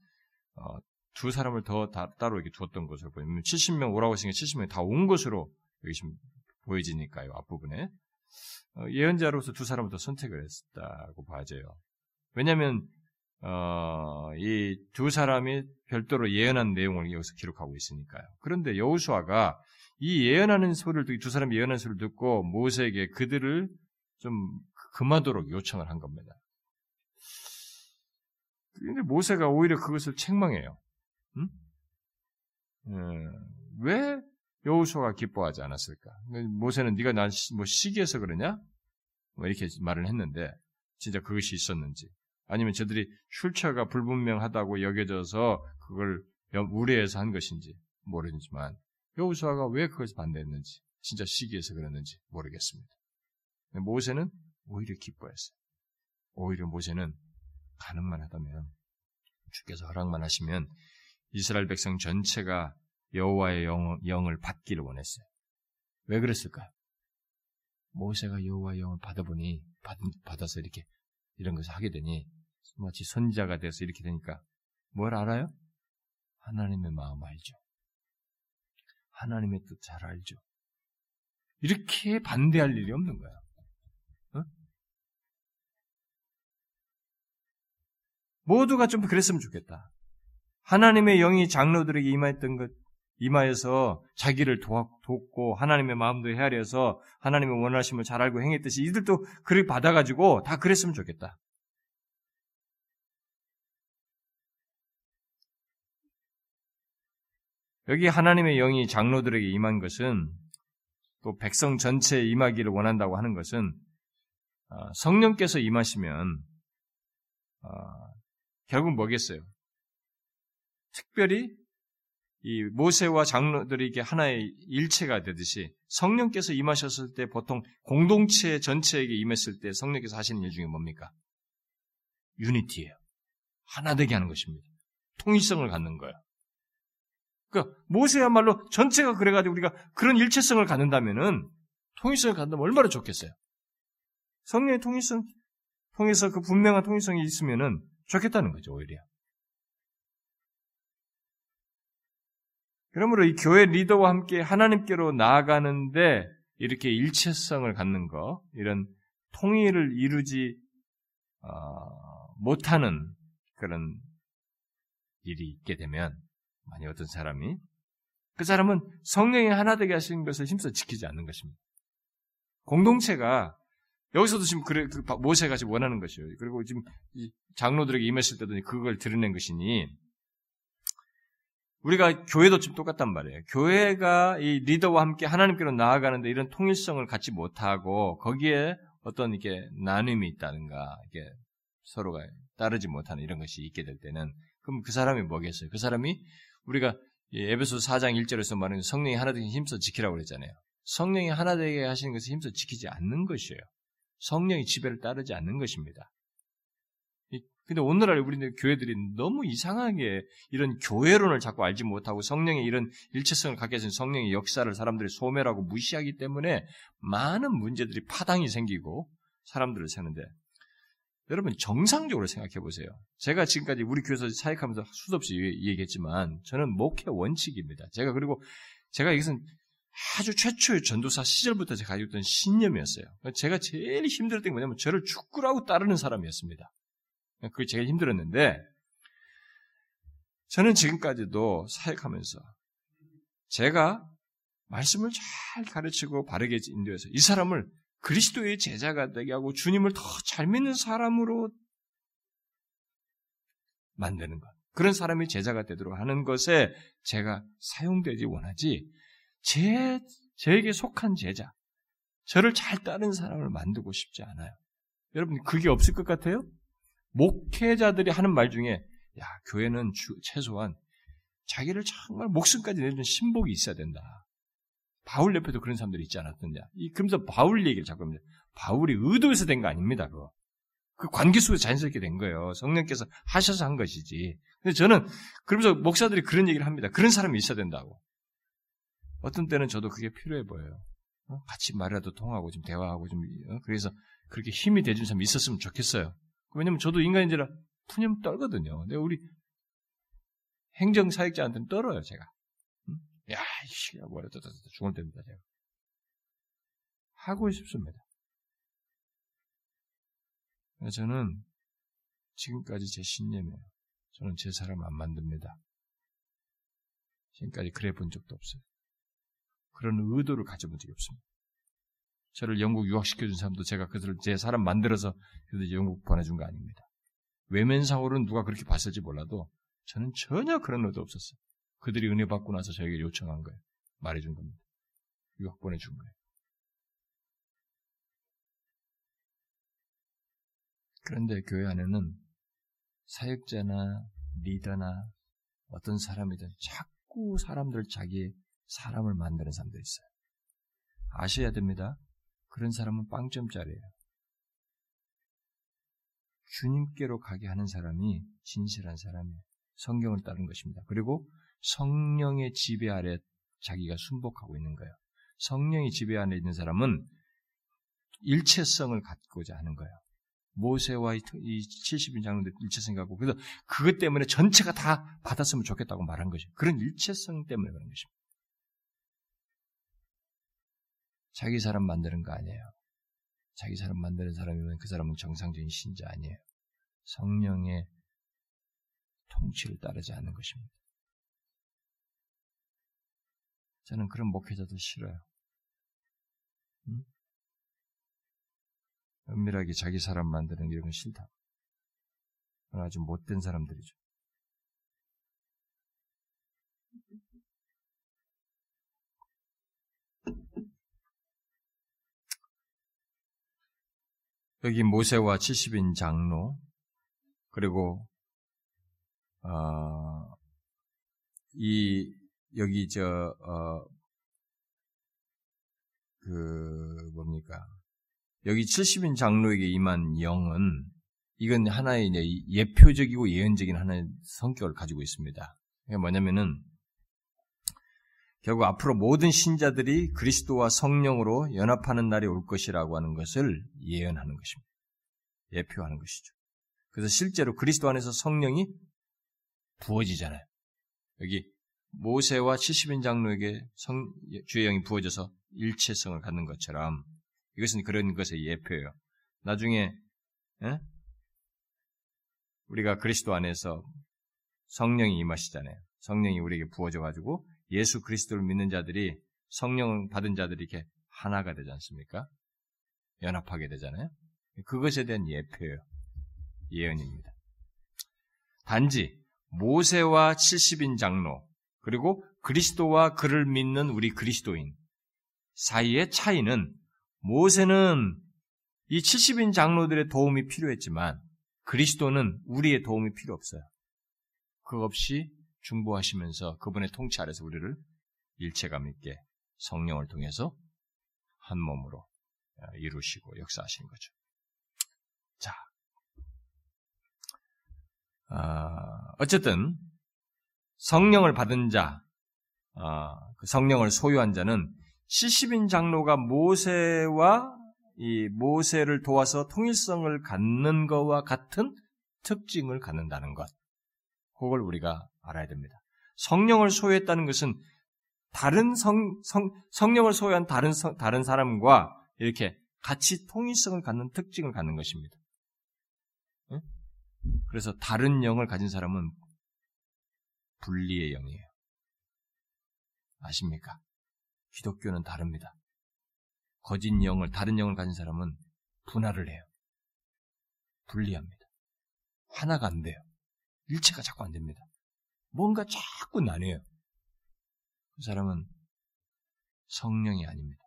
어, 두 사람을 더 다, 따로 이렇게 두었던 것으로 보이면 70명 오라고 했으니까 70명이 다 온 것으로 여기 지금 보여지니까요. 앞부분에. 어, 예언자로서 두 사람을 더 선택을 했다고 봐져요. 왜냐하면 어, 이 두 사람이 별도로 예언한 내용을 여기서 기록하고 있으니까요. 그런데 여우수아가 이 예언하는 소리를 듣고 두 사람이 예언하는 소리를 듣고 모세에게 그들을 좀 금하도록 요청을 한 겁니다. 근데 모세가 오히려 그것을 책망해요. 응? 음, 왜 여호수아가 기뻐하지 않았을까? 모세는 네가 난 뭐 시기해서 그러냐? 뭐 이렇게 말을 했는데 진짜 그것이 있었는지 아니면 저들이 출처가 불분명하다고 여겨져서 그걸 우려해서 한 것인지 모르지만 여호수아가 왜 그것을 반대했는지 진짜 시기해서 그랬는지 모르겠습니다. 모세는 오히려 기뻐했어요. 오히려 모세는 가능만 하다면 주께서 허락만 하시면 이스라엘 백성 전체가 여호와의 영, 영을 받기를 원했어요. 왜 그랬을까요? 모세가 여호와의 영을 받아보니 받, 받아서 이렇게 이런 것을 하게 되니 마치 선자가 돼서 이렇게 되니까 뭘 알아요? 하나님의 마음 알죠. 하나님의 뜻 잘 알죠. 이렇게 반대할 일이 없는 거야. 어? 모두가 좀 그랬으면 좋겠다. 하나님의 영이 장로들에게 임했던 것, 임하여서 자기를 돕고 하나님의 마음도 헤아려서 하나님의 원하심을 잘 알고 행했듯이 이들도 그를 받아가지고 다 그랬으면 좋겠다. 여기 하나님의 영이 장로들에게 임한 것은 또 백성 전체에 임하기를 원한다고 하는 것은 어, 성령께서 임하시면 어, 결국 뭐겠어요? 특별히 이 모세와 장로들이 게 하나의 일체가 되듯이 성령께서 임하셨을 때 보통 공동체 전체에게 임했을 때 성령께서 하시는 일 중에 뭡니까? 유니티예요. 하나 되게 하는 것입니다. 통일성을 갖는 거예요. 그러니까 모세야말로 전체가 그래가지고 우리가 그런 일체성을 갖는다면은 통일성을 갖는다면 얼마나 좋겠어요. 성령의 통일성 통해서 그 분명한 통일성이 있으면은 좋겠다는 거죠 오히려. 그러므로 이 교회 리더와 함께 하나님께로 나아가는데 이렇게 일체성을 갖는 거, 이런 통일을 이루지 어, 못하는 그런 일이 있게 되면 만약 어떤 사람이 그 사람은 성령이 하나 되게 하시는 것을 힘써 지키지 않는 것입니다. 공동체가 여기서도 지금 그래 그 모세가 지금 원하는 것이에요. 그리고 지금 장로들에게 임했을 때도 그걸 드러낸 것이니 우리가 교회도 지금 똑같단 말이에요. 교회가 이 리더와 함께 하나님께로 나아가는데 이런 통일성을 갖지 못하고 거기에 어떤 이게 나눔이 있다든가 이게 서로가 따르지 못하는 이런 것이 있게 될 때는 그럼 그 사람이 뭐겠어요? 그 사람이 우리가 에베소 4장 1절에서 말하는 성령이 하나 되게 힘써 지키라고 그랬잖아요. 성령이 하나 되게 하시는 것을 힘써 지키지 않는 것이에요. 성령이 지배를 따르지 않는 것입니다. 근데 오늘날 우리 교회들이 너무 이상하게 이런 교회론을 자꾸 알지 못하고 성령의 이런 일체성을 갖게 된 성령의 역사를 사람들이 소멸하고 무시하기 때문에 많은 문제들이 파당이 생기고 사람들을 세는데 여러분 정상적으로 생각해 보세요. 제가 지금까지 우리 교회에서 사역하면서 수도 없이 얘기했지만 저는 목회 원칙입니다. 제가 그리고 제가 이것은 아주 최초의 전도사 시절부터 제가 가지고 있던 신념이었어요. 제가 제일 힘들었던 게 뭐냐면 저를 축구라고 따르는 사람이었습니다. 그게 제일 힘들었는데 저는 지금까지도 사역하면서 제가 말씀을 잘 가르치고 바르게 인도해서 이 사람을 그리스도의 제자가 되게 하고 주님을 더 잘 믿는 사람으로 만드는 것. 그런 사람이 제자가 되도록 하는 것에 제가 사용되지 원하지, 제, 제에게 속한 제자, 저를 잘 따르는 사람을 만들고 싶지 않아요. 여러분, 그게 없을 것 같아요? 목회자들이 하는 말 중에, 야, 교회는 주, 최소한 자기를 정말 목숨까지 내는 신복이 있어야 된다. 바울 옆에도 그런 사람들이 있지 않았느냐. 이, 그러면서 바울 얘기를 자꾸 합니다. 바울이 의도해서 된 거 아닙니다, 그거. 그 관계 속에서 자연스럽게 된 거예요. 성령께서 하셔서 한 것이지. 근데 저는, 그러면서 목사들이 그런 얘기를 합니다. 그런 사람이 있어야 된다고. 어떤 때는 저도 그게 필요해 보여요. 어? 같이 말이라도 통하고 좀 대화하고 좀, 어? 그래서 그렇게 힘이 돼준 사람이 있었으면 좋겠어요. 왜냐면 저도 인간인지라 푸념 떨거든요. 근데 우리 행정 사역자한테는 떨어요, 제가. 야, 이씨, 뭐야, 다 죽을 때입니다, 제가. 하고 싶습니다. 저는 지금까지 제 신념이에요. 저는 제 사람 안 만듭니다. 지금까지 그래 본 적도 없어요. 그런 의도를 가져본 적이 없습니다. 저를 영국 유학시켜준 사람도 제가 그들을 제 사람 만들어서 그들 영국 보내준 거 아닙니다. 외면상으로는 누가 그렇게 봤을지 몰라도 저는 전혀 그런 의도 없었어요. 그들이 은혜 받고 나서 저에게 요청한 거예요. 말해준 겁니다. 유학 보내준 거예요. 그런데 교회 안에는 사역자나 리더나 어떤 사람이든 자꾸 사람들 자기 사람을 만드는 사람들이 있어요. 아셔야 됩니다. 그런 사람은 빵점짜리예요. 주님께로 가게 하는 사람이 진실한 사람이에요. 성경을 따른 것입니다. 그리고 성령의 지배 아래 자기가 순복하고 있는 거예요. 성령의 지배 안에 있는 사람은 일체성을 갖고자 하는 거예요. 모세와 이 70인 장로들 일체성 갖고 그래서 그것 때문에 전체가 다 받았으면 좋겠다고 말한 것이 그런 일체성 때문에 그런 것입니다. 자기 사람 만드는 거 아니에요. 자기 사람 만드는 사람이면 그 사람은 정상적인 신자 아니에요. 성령의 통치를 따르지 않는 것입니다. 저는 그런 목회자들 싫어요. 응? 은밀하게 자기 사람 만드는 이런 건 싫다. 아주 못된 사람들이죠. 여기 모세와 70인 장로 그리고 어, 이 여기 저그 어, 뭡니까 여기 70인 장로에게 임한 영은 이건 하나의 예표적이고 예언적인 하나의 성격을 가지고 있습니다. 뭐냐면은 결국 앞으로 모든 신자들이 그리스도와 성령으로 연합하는 날이 올 것이라고 하는 것을 예언하는 것입니다. 예표하는 것이죠. 그래서 실제로 그리스도 안에서 성령이 부어지잖아요. 여기 모세와 70인 장로에게 성, 주의 영이 부어져서 일체성을 갖는 것처럼 이것은 그런 것의 예표예요. 나중에 에? 우리가 그리스도 안에서 성령이 임하시잖아요. 성령이 우리에게 부어져 가지고 예수 그리스도를 믿는 자들이 성령을 받은 자들이 이렇게 하나가 되지 않습니까? 연합하게 되잖아요. 그것에 대한 예표예요. 예언입니다. 단지 모세와 70인 장로 그리고 그리스도와 그를 믿는 우리 그리스도인 사이의 차이는 모세는 이 70인 장로들의 도움이 필요했지만 그리스도는 우리의 도움이 필요 없어요. 그 없이 중보하시면서 그분의 통치 아래서 우리를 일체감 있게 성령을 통해서 한 몸으로 이루시고 역사하신 거죠. 자, 어, 어쨌든 성령을 받은 자, 어, 그 성령을 소유한 자는 70인 장로가 모세와 이 모세를 도와서 통일성을 갖는 것과 같은 특징을 갖는다는 것. 그걸 우리가 알아야 됩니다. 성령을 소유했다는 것은 다른 성, 성, 성령을 소유한 다른, 성, 다른 사람과 이렇게 같이 통일성을 갖는 특징을 갖는 것입니다. 그래서 다른 영을 가진 사람은 분리의 영이에요. 아십니까? 기독교는 다릅니다. 거짓 영을, 다른 영을 가진 사람은 분할을 해요. 분리합니다. 하나가 안 돼요. 일체가 자꾸 안 됩니다. 뭔가 자꾸 나뉘어요. 그 사람은 성령이 아닙니다.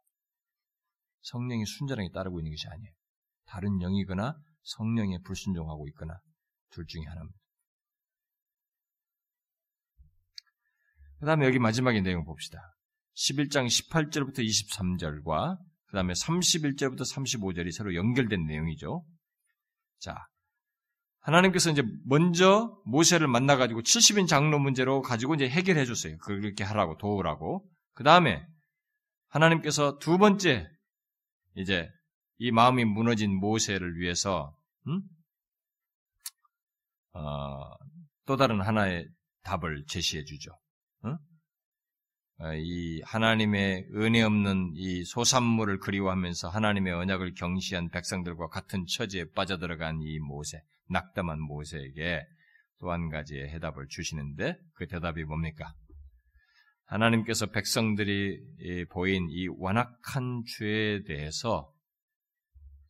성령이 순전하게 따르고 있는 것이 아니에요. 다른 영이거나 성령에 불순종하고 있거나 둘 중에 하나입니다. 그 다음에 여기 마지막에 내용 봅시다. 11장 18절부터 23절과 그 다음에 31절부터 35절이 서로 연결된 내용이죠. 자, 하나님께서 이제 먼저 모세를 만나가지고 70인 장로 문제로 가지고 이제 해결해 줬어요. 그렇게 하라고, 도우라고. 그 다음에 하나님께서 두 번째, 이제 이 마음이 무너진 모세를 위해서, 음? 어, 또 다른 하나의 답을 제시해 주죠. 어? 어, 이 하나님의 은혜 없는 이 소산물을 그리워하면서 하나님의 언약을 경시한 백성들과 같은 처지에 빠져들어간 이 모세, 낙담한 모세에게 또 한 가지의 해답을 주시는데 그 대답이 뭡니까? 하나님께서 백성들이 보인 이 완악한 죄에 대해서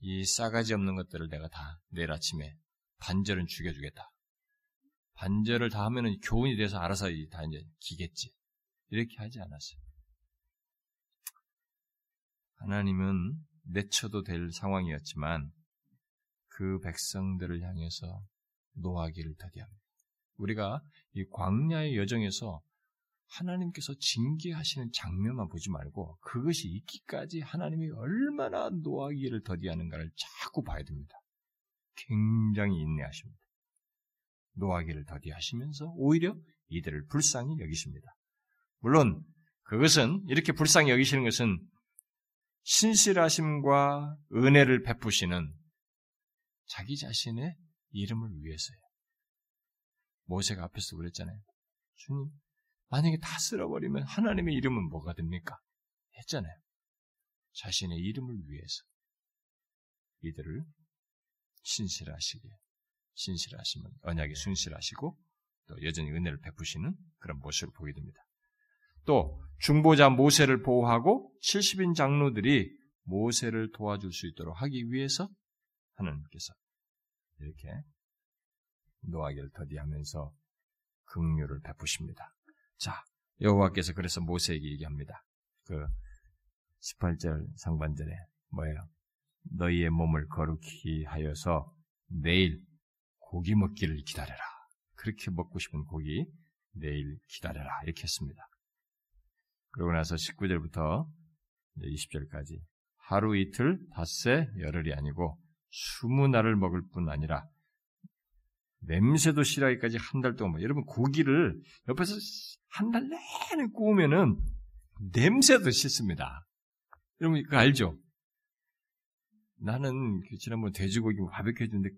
이 싸가지 없는 것들을 내가 다 내일 아침에 반절은 죽여주겠다. 반절을 다 하면은 교훈이 돼서 알아서 다 이제 기겠지. 이렇게 하지 않았어요. 하나님은 내쳐도 될 상황이었지만 그 백성들을 향해서 노하기를 더디합니다. 우리가 이 광야의 여정에서 하나님께서 징계하시는 장면만 보지 말고 그것이 있기까지 하나님이 얼마나 노하기를 더디하는가를 자꾸 봐야 됩니다. 굉장히 인내하십니다. 노하기를 더디하시면서 오히려 이들을 불쌍히 여기십니다. 물론 그것은 이렇게 불쌍히 여기시는 것은 신실하심과 은혜를 베푸시는 자기 자신의 이름을 위해서예요. 모세가 앞에서 그랬잖아요. 주님, 만약에 다 쓸어버리면 하나님의 이름은 뭐가 됩니까? 했잖아요. 자신의 이름을 위해서 이들을 신실하시게, 신실하시면 언약에 순실하시고 또 여전히 은혜를 베푸시는 그런 모습을 보게 됩니다. 또 중보자 모세를 보호하고 70인 장로들이 모세를 도와줄 수 있도록 하기 위해서 하나님께서 이렇게 노하기를 더디하면서 긍휼을 베푸십니다. 자, 여호와께서 그래서 모세에게 얘기합니다. 그 18절 상반절에 뭐예요? 너희의 몸을 거룩히 하여서 내일 고기 먹기를 기다려라. 그렇게 먹고 싶은 고기 내일 기다려라. 이렇게 했습니다. 그러고 나서 19절부터 20절까지 하루 이틀 닷새 열흘이 아니고 날을 먹을 뿐 아니라 냄새도 싫어하기까지 한 달 동안 여러분 고기를 옆에서 한 달 내내 구우면은 냄새도 싫습니다. 여러분 그거 알죠? 나는 그 지난번 돼지고기 바베큐 해주는데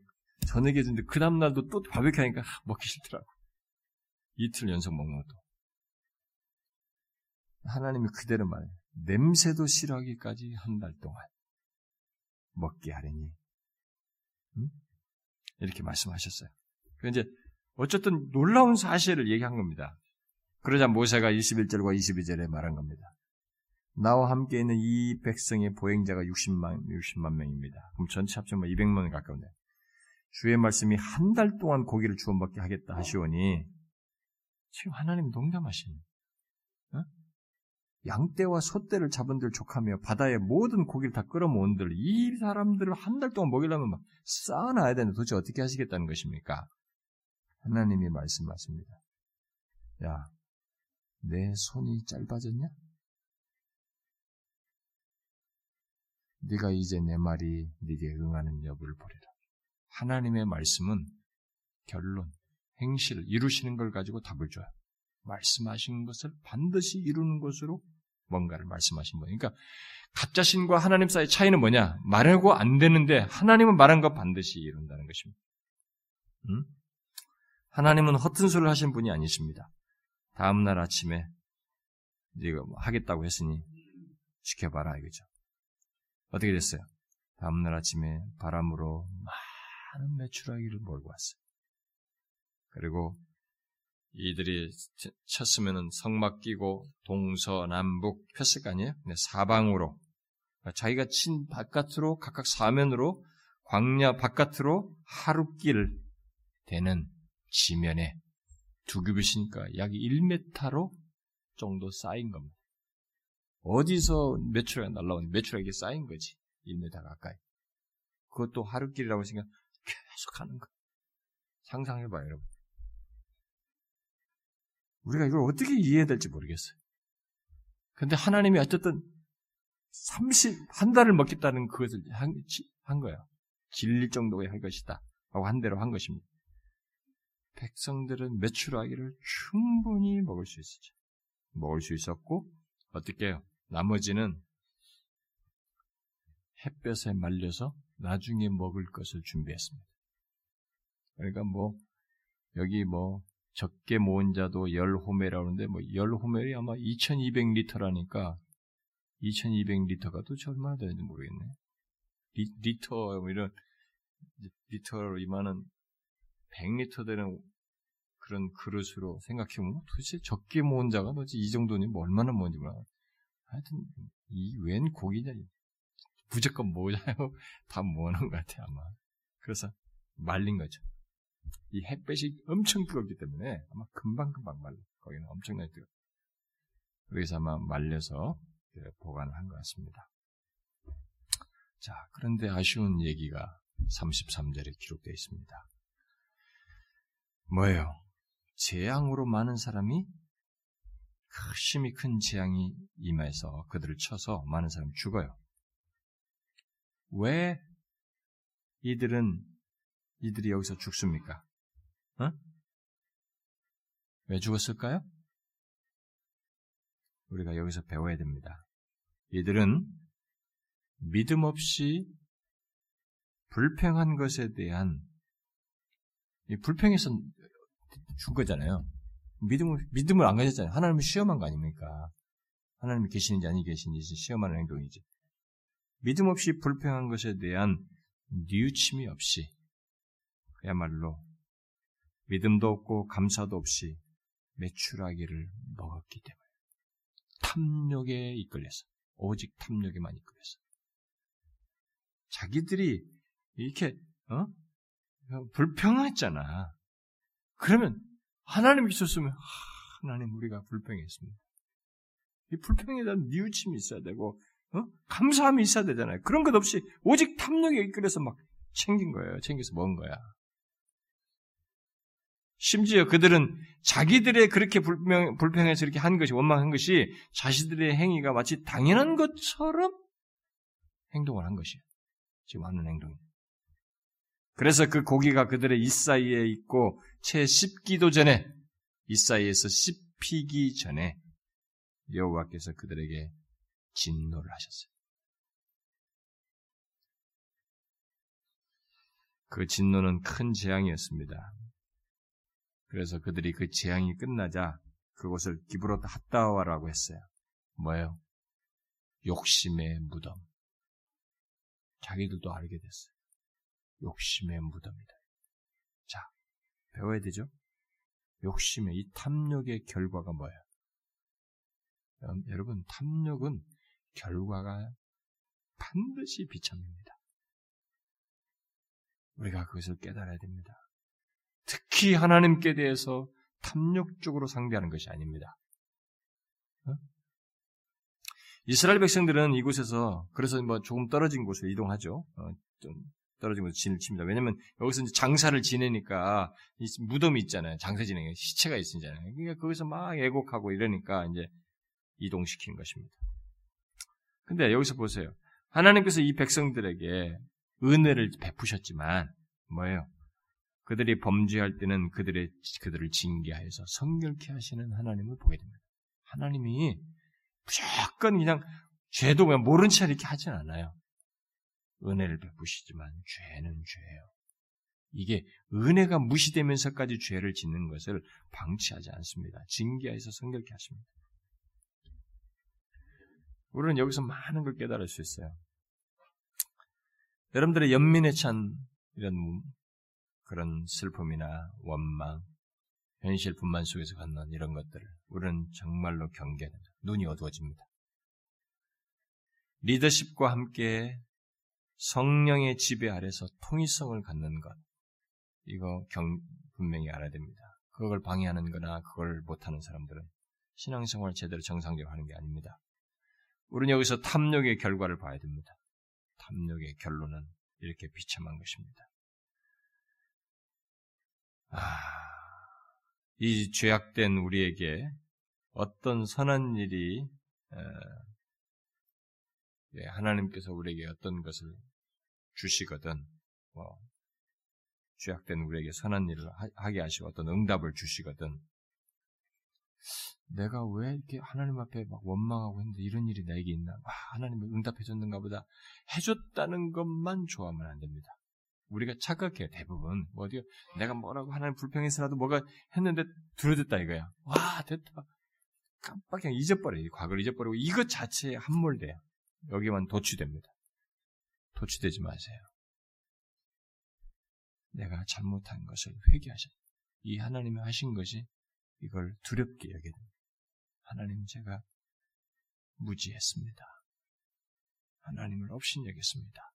저녁에 해주는데 그 다음날도 또 바베큐 하니까 먹기 싫더라고. 이틀 연속 먹는 것도. 하나님이 그대로 말해요. 냄새도 싫어하기까지 한 달 동안 먹게 하려니. 응? 이렇게 말씀하셨어요. 이제 어쨌든 놀라운 사실을 얘기한 겁니다. 그러자 모세가 21절과 22절에 말한 겁니다. 나와 함께 있는 이 백성의 보행자가 60만, 60만 명입니다. 그럼 전체 합치면 200만 가까운데. 주의 말씀이 한 달 동안 고기를 주워 먹게 하겠다 하시오니, 지금 하나님 농담하시니, 어? 양떼와 소떼를 잡은 들 족하며 바다의 모든 고기를 다 끌어모은들 이 사람들을 한 달 동안 먹이려면 막 쌓아놔야 되는데 도대체 어떻게 하시겠다는 것입니까? 하나님이 말씀하십니다. 야, 내 손이 짧아졌냐? 네가 이제 내 말이 네게 응하는 여부를 보리라. 하나님의 말씀은 결론, 행실을 이루시는 걸 가지고 답을 줘요. 말씀하신 것을 반드시 이루는 것으로 뭔가를 말씀하신 거예요. 그러니까 가짜신과 하나님 사이의 차이는 뭐냐? 말하고 안 되는데 하나님은 말한 거 반드시 이룬다는 것입니다. 음? 하나님은 허튼 소리를 하신 분이 아니십니다. 다음 날 아침에 네가 뭐 하겠다고 했으니 지켜봐라 이거죠. 어떻게 됐어요? 다음 날 아침에 바람으로 많은 매출하기를 몰고 왔어요. 그리고 이들이 쳤으면은 성막 끼고 동서남북 폈을 거 아니에요? 네, 사방으로 자기가 친 바깥으로 각각 사면으로 광야 바깥으로 하루길 되는 지면에 두 규빗이니까 약 1m로 정도 쌓인 겁니다. 어디서 매출액이 날라오는 매출액이 쌓인 거지. 1m 가까이. 그것도 하루길이라고 생각 계속 하는 거. 상상해봐요, 여러분. 우리가 이걸 어떻게 이해해야 될지 모르겠어요. 근데 하나님이 어쨌든 30, 한 달을 먹겠다는 그것을 한, 한 거예요. 질릴 정도의 할 것이다. 라고 한 대로 한 것입니다. 백성들은 매출하기를 충분히 먹을 수 있었죠. 먹을 수 있었고, 어떻게 해요? 나머지는 햇볕에 말려서 나중에 먹을 것을 준비했습니다. 그러니까 뭐, 여기 뭐, 적게 모은 자도 열 호메라고 하는데 뭐 열 호멜이 아마 2200리터라니까 2200리터가 도대체 얼마나 되는지 모르겠네. 리, 리터 뭐 이런 리터로 이만한 100리터 되는 그런 그릇으로 생각해보면 도대체 적게 모은 자가 도대체 이 정도니 뭐 얼마나 모은지 몰라. 하여튼 이 웬 고기냐 무조건 모자요 다 모으는 것 같아 아마. 그래서 말린 거죠. 이 햇볕이 엄청 뜨겁기 때문에 아마 금방금방 말려. 거기는 엄청나게 뜨거. 그래서 아마 말려서 보관을 한 것 같습니다. 자, 그런데 아쉬운 얘기가 33절에 기록되어 있습니다. 뭐예요? 재앙으로 많은 사람이 심히 큰 재앙이 임해서 그들을 쳐서 많은 사람이 죽어요. 왜 이들은 이들이 여기서 죽습니까? 어? 왜 죽었을까요? 우리가 여기서 배워야 됩니다. 이들은 믿음 없이 불평한 것에 대한 불평해서 죽은 거잖아요. 믿음을, 믿음을 안 가졌잖아요. 하나님을 시험한 거 아닙니까? 하나님이 계시는지 아니 계시는지 시험하는 행동이지. 믿음 없이 불평한 것에 대한 뉘우침이 없이 그야말로 믿음도 없고 감사도 없이 매출하기를 먹었기 때문에 탐욕에 이끌려서 오직 탐욕에만 이끌려서 자기들이 이렇게 어? 불평했잖아. 그러면 하나님 있었으면 하나님 우리가 불평했습니다. 이 불평에 대한 뉘우침이 있어야 되고 어? 감사함이 있어야 되잖아요. 그런 것 없이 오직 탐욕에 이끌려서 막 챙긴 거예요. 챙겨서 먹은 거야. 심지어 그들은 자기들의 그렇게 불평, 불평해서 이렇게 한 것이, 원망한 것이 자신들의 행위가 마치 당연한 것처럼 행동을 한 것이에요. 지금 하는 행동이. 그래서 그 고기가 그들의 이사이에 있고 채 씹기도 전에 이사이에서 씹히기 전에 여호와께서 그들에게 진노를 하셨어요. 그 진노는 큰 재앙이었습니다. 그래서 그들이 그 재앙이 끝나자 그곳을 기브롯 핫다와라고 했어요. 뭐예요? 욕심의 무덤. 자기들도 알게 됐어요. 욕심의 무덤이다. 자, 배워야 되죠? 욕심의 이 탐욕의 결과가 뭐예요? 여러분, 탐욕은 결과가 반드시 비참입니다. 우리가 그것을 깨달아야 됩니다. 특히 하나님께 대해서 탐욕적으로 상대하는 것이 아닙니다. 어? 이스라엘 백성들은 이곳에서 그래서 뭐 조금 떨어진 곳으로 이동하죠. 어, 좀 떨어진 곳에 진을 칩니다. 왜냐하면 여기서 장사를 지내니까 무덤이 있잖아요. 장사 지내니까 시체가 있잖아요. 그러니까 거기서 막 애곡하고 이러니까 이제 이동시킨 것입니다. 근데 여기서 보세요. 하나님께서 이 백성들에게 은혜를 베푸셨지만 뭐예요? 그들이 범죄할 때는 그들의 그들을 징계하여서 성결케 하시는 하나님을 보게 됩니다. 하나님이 무조건 그냥 죄도 그냥 모른 채 이렇게 하진 않아요. 은혜를 베푸시지만 죄는 죄예요. 이게 은혜가 무시되면서까지 죄를 짓는 것을 방치하지 않습니다. 징계하여서 성결케 하십니다. 우리는 여기서 많은 걸 깨달을 수 있어요. 여러분들의 연민에 찬 이런 그런 슬픔이나 원망, 현실 분만 속에서 갖는 이런 것들을 우리는 정말로 경계하는 눈이 어두워집니다. 리더십과 함께 성령의 지배 아래서 통일성을 갖는 것, 이거 경, 분명히 알아야 됩니다. 그걸 방해하는 거나 그걸 못하는 사람들은 신앙생활 제대로 정상적으로 하는 게 아닙니다. 우리는 여기서 탐욕의 결과를 봐야 됩니다. 탐욕의 결론은 이렇게 비참한 것입니다. 아, 이 죄악된 우리에게 어떤 선한 일이 예, 하나님께서 우리에게 어떤 것을 주시거든, 뭐, 죄악된 우리에게 선한 일을 하게 하시고 어떤 응답을 주시거든, 내가 왜 이렇게 하나님 앞에 막 원망하고 했는데 이런 일이 나에게 있나? 아, 하나님이 응답해줬는가 보다. 해줬다는 것만 좋아하면 안 됩니다. 우리가 착각해 대부분 뭐 어디 내가 뭐라고 하나님 불평해서라도 뭐가 했는데 들어댔다 이거야. 와 됐다. 깜빡 그냥 잊어버려. 과거를 잊어버리고 이것 자체에 함몰돼요. 여기만 도취됩니다. 도취되지 마세요. 내가 잘못한 것을 회개하셔. 이 하나님이 하신 것이 이걸 두렵게 됩니다. 하나님 제가 무지했습니다. 하나님을 없인 여겼습니다.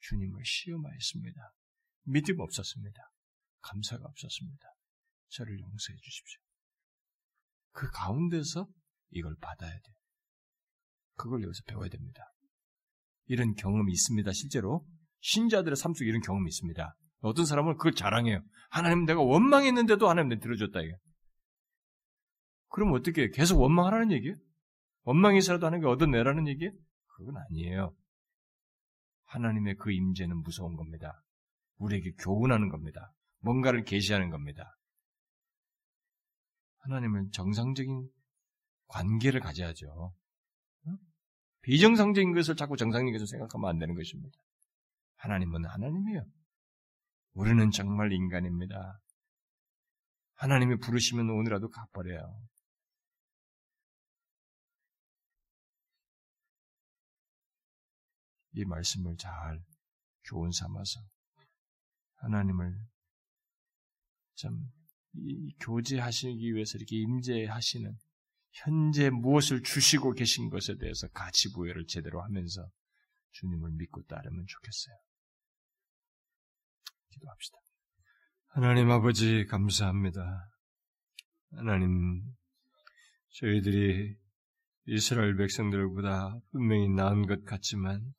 주님을 시험하였습니다. 믿음 없었습니다. 감사가 없었습니다. 저를 용서해 주십시오. 그 가운데서 이걸 받아야 돼요. 그걸 여기서 배워야 됩니다. 이런 경험이 있습니다. 실제로 신자들의 삶 속에 이런 경험이 있습니다. 어떤 사람은 그걸 자랑해요. 하나님 내가 원망했는데도 하나님 내 들어줬다 이게. 그럼 어떻게 계속 원망하라는 얘기예요? 원망해서라도 하는 게 얻어내라는 얘기예요? 그건 아니에요. 하나님의 그 임재는 무서운 겁니다. 우리에게 교훈하는 겁니다. 뭔가를 계시하는 겁니다. 하나님은 정상적인 관계를 가져야죠. 비정상적인 것을 자꾸 정상적인 것을 생각하면 안 되는 것입니다. 하나님은 하나님이에요. 우리는 정말 인간입니다. 하나님이 부르시면 오늘라도 가버려요. 이 말씀을 잘 교훈 삼아서 하나님을 참 교제하시기 위해서 이렇게 임재하시는 현재 무엇을 주시고 계신 것에 대해서 가치 부여를 제대로 하면서 주님을 믿고 따르면 좋겠어요. 기도합시다. 하나님 아버지 감사합니다. 하나님 저희들이 이스라엘 백성들보다 분명히 나은 것 같지만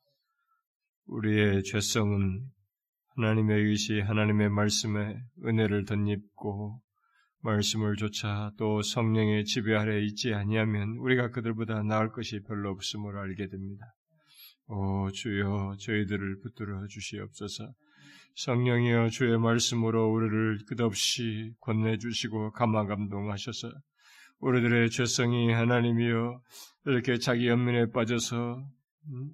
우리의 죄성은 하나님의 의시, 하나님의 말씀에 은혜를 덧입고 말씀을 조차 또 성령의 지배 아래 있지 아니하면 우리가 그들보다 나을 것이 별로 없음을 알게 됩니다. 오 주여 저희들을 붙들어 주시옵소서. 성령이여 주의 말씀으로 우리를 끝없이 권내 주시고 감화 감동하셔서 우리들의 죄성이 하나님이여 이렇게 자기 연민에 빠져서 음,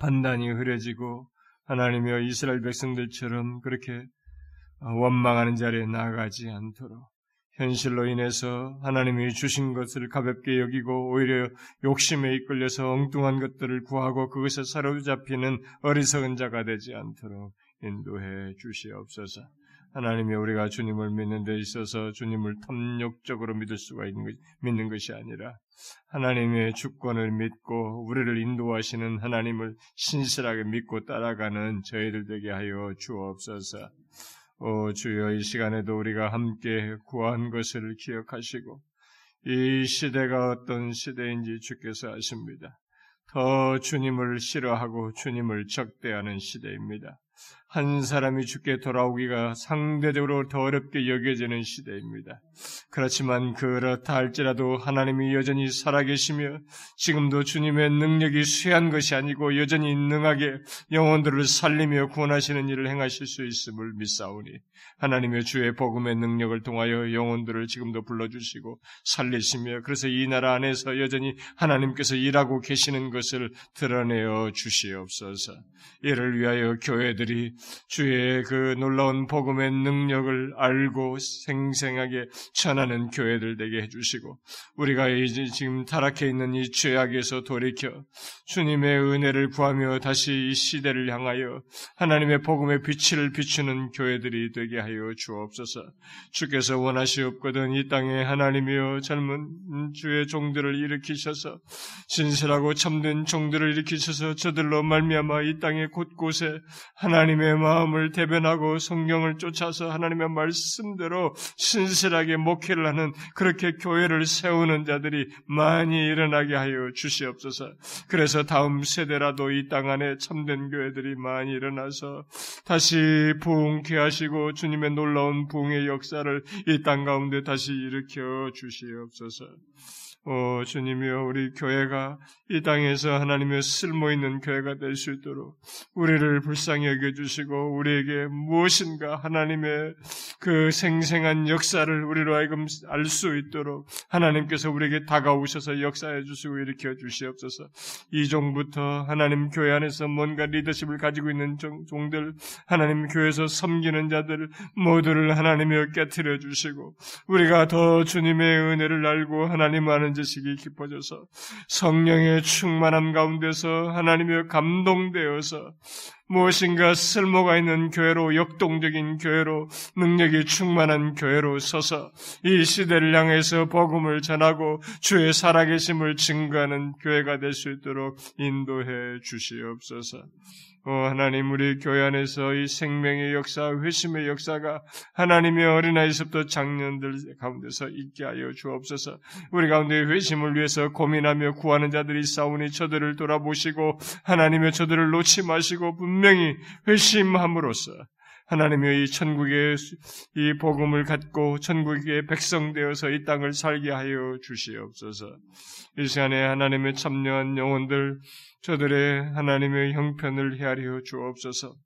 판단이 흐려지고 하나님이여 이스라엘 백성들처럼 그렇게 원망하는 자리에 나아가지 않도록 현실로 인해서 하나님이 주신 것을 가볍게 여기고 오히려 욕심에 이끌려서 엉뚱한 것들을 구하고 그것에 사로잡히는 어리석은 자가 되지 않도록 인도해 주시옵소서. 하나님이 우리가 주님을 믿는 데 있어서 주님을 탐욕적으로 믿을 수가 있는 것, 믿는 것이 아니라 하나님의 주권을 믿고 우리를 인도하시는 하나님을 신실하게 믿고 따라가는 저희들 되게 하여 주옵소서. 오 주여 이 시간에도 우리가 함께 구한 것을 기억하시고 이 시대가 어떤 시대인지 주께서 아십니다. 더 주님을 싫어하고 주님을 적대하는 시대입니다. 한 사람이 죽게 돌아오기가 상대적으로 더 어렵게 여겨지는 시대입니다. 그렇지만 그렇다 할지라도 하나님이 여전히 살아계시며 지금도 주님의 능력이 쇠한 것이 아니고 여전히 능하게 영혼들을 살리며 구원하시는 일을 행하실 수 있음을 믿사오니 하나님의 주의 복음의 능력을 통하여 영혼들을 지금도 불러주시고 살리시며 그래서 이 나라 안에서 여전히 하나님께서 일하고 계시는 것을 드러내어 주시옵소서. 이를 위하여 교회들이 주의 그 놀라운 복음의 능력을 알고 생생하게 전하는 교회들 되게 해주시고 우리가 이제 지금 타락해 있는 이 죄악에서 돌이켜 주님의 은혜를 구하며 다시 이 시대를 향하여 하나님의 복음의 빛을 비추는 교회들이 되게 하여 주옵소서. 주께서 원하시옵거든 이 땅에 하나님이여 젊은 주의 종들을 일으키셔서 신실하고 참된 종들을 일으키셔서 저들로 말미암아 이 땅의 곳곳에 하나님의 마음을 대변하고 성경을 쫓아서 하나님의 말씀대로 신실하게 목회를 하는 그렇게 교회를 세우는 자들이 많이 일어나게 하여 주시옵소서. 그래서 다음 세대라도 이 땅 안에 참된 교회들이 많이 일어나서 다시 부흥케 하시고 주님의 놀라운 부흥의 역사를 이 땅 가운데 다시 일으켜 주시옵소서. 오 주님이여 우리 교회가 이 땅에서 하나님의 쓸모 있는 교회가 될 수 있도록 우리를 불쌍히 여겨 주시고 우리에게 무엇인가 하나님의 그 생생한 역사를 우리로 하여금 알 수 있도록 하나님께서 우리에게 다가오셔서 역사해 주시고 일으켜 주시옵소서. 이 종부터 하나님 교회 안에서 뭔가 리더십을 가지고 있는 종들 하나님 교회에서 섬기는 자들 모두를 하나님이여 깨뜨려 주시고 우리가 더 주님의 은혜를 알고 하나님 아는 지식이 깊어져서 성령의 충만함 가운데서 하나님의 감동되어서 무엇인가 쓸모가 있는 교회로 역동적인 교회로 능력이 충만한 교회로 서서 이 시대를 향해서 복음을 전하고 주의 살아계심을 증거하는 교회가 될 수 있도록 인도해 주시옵소서. 오 하나님 우리 교회 안에서 이 생명의 역사, 회심의 역사가 하나님의 어린아이서부터 장년들 가운데서 있게 하여 주옵소서. 우리 가운데 회심을 위해서 고민하며 구하는 자들이 싸우니 저들을 돌아보시고 하나님의 저들을 놓지 마시고 분명히 회심함으로써 하나님의 이 천국의 이 복음을 갖고 천국의 백성 되어서 이 땅을 살게 하여 주시옵소서. 이 시간에 하나님의 참여한 영혼들 저들의 하나님의 형편을 헤아려 주옵소서.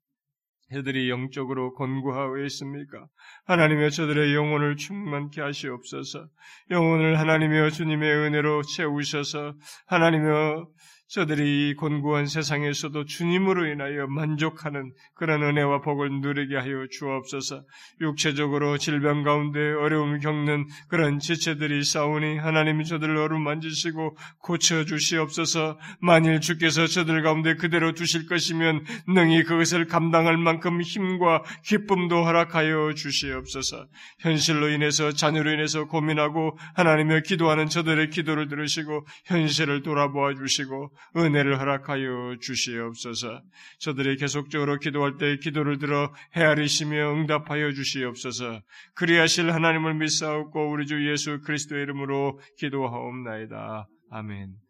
해들이 영적으로 권고하고 있습니까? 하나님의 저들의 영혼을 충만케 하시옵소서. 영혼을 하나님의 주님의 은혜로 채우셔서 하나님의 저들이 곤고한 세상에서도 주님으로 인하여 만족하는 그런 은혜와 복을 누리게 하여 주옵소서. 육체적으로 질병 가운데 어려움을 겪는 그런 지체들이 싸우니 하나님이 저들을 어루만지시고 고쳐 주시옵소서. 만일 주께서 저들 가운데 그대로 두실 것이면 능히 그것을 감당할 만큼 힘과 기쁨도 허락하여 주시옵소서. 현실로 인해서 자녀로 인해서 고민하고 하나님의 기도하는 저들의 기도를 들으시고 현실을 돌아보아 주시고 은혜를 허락하여 주시옵소서. 저들이 계속적으로 기도할 때 기도를 들어 헤아리시며 응답하여 주시옵소서. 그리하실 하나님을 믿사옵고 우리 주 예수 그리스도의 이름으로 기도하옵나이다. 아멘.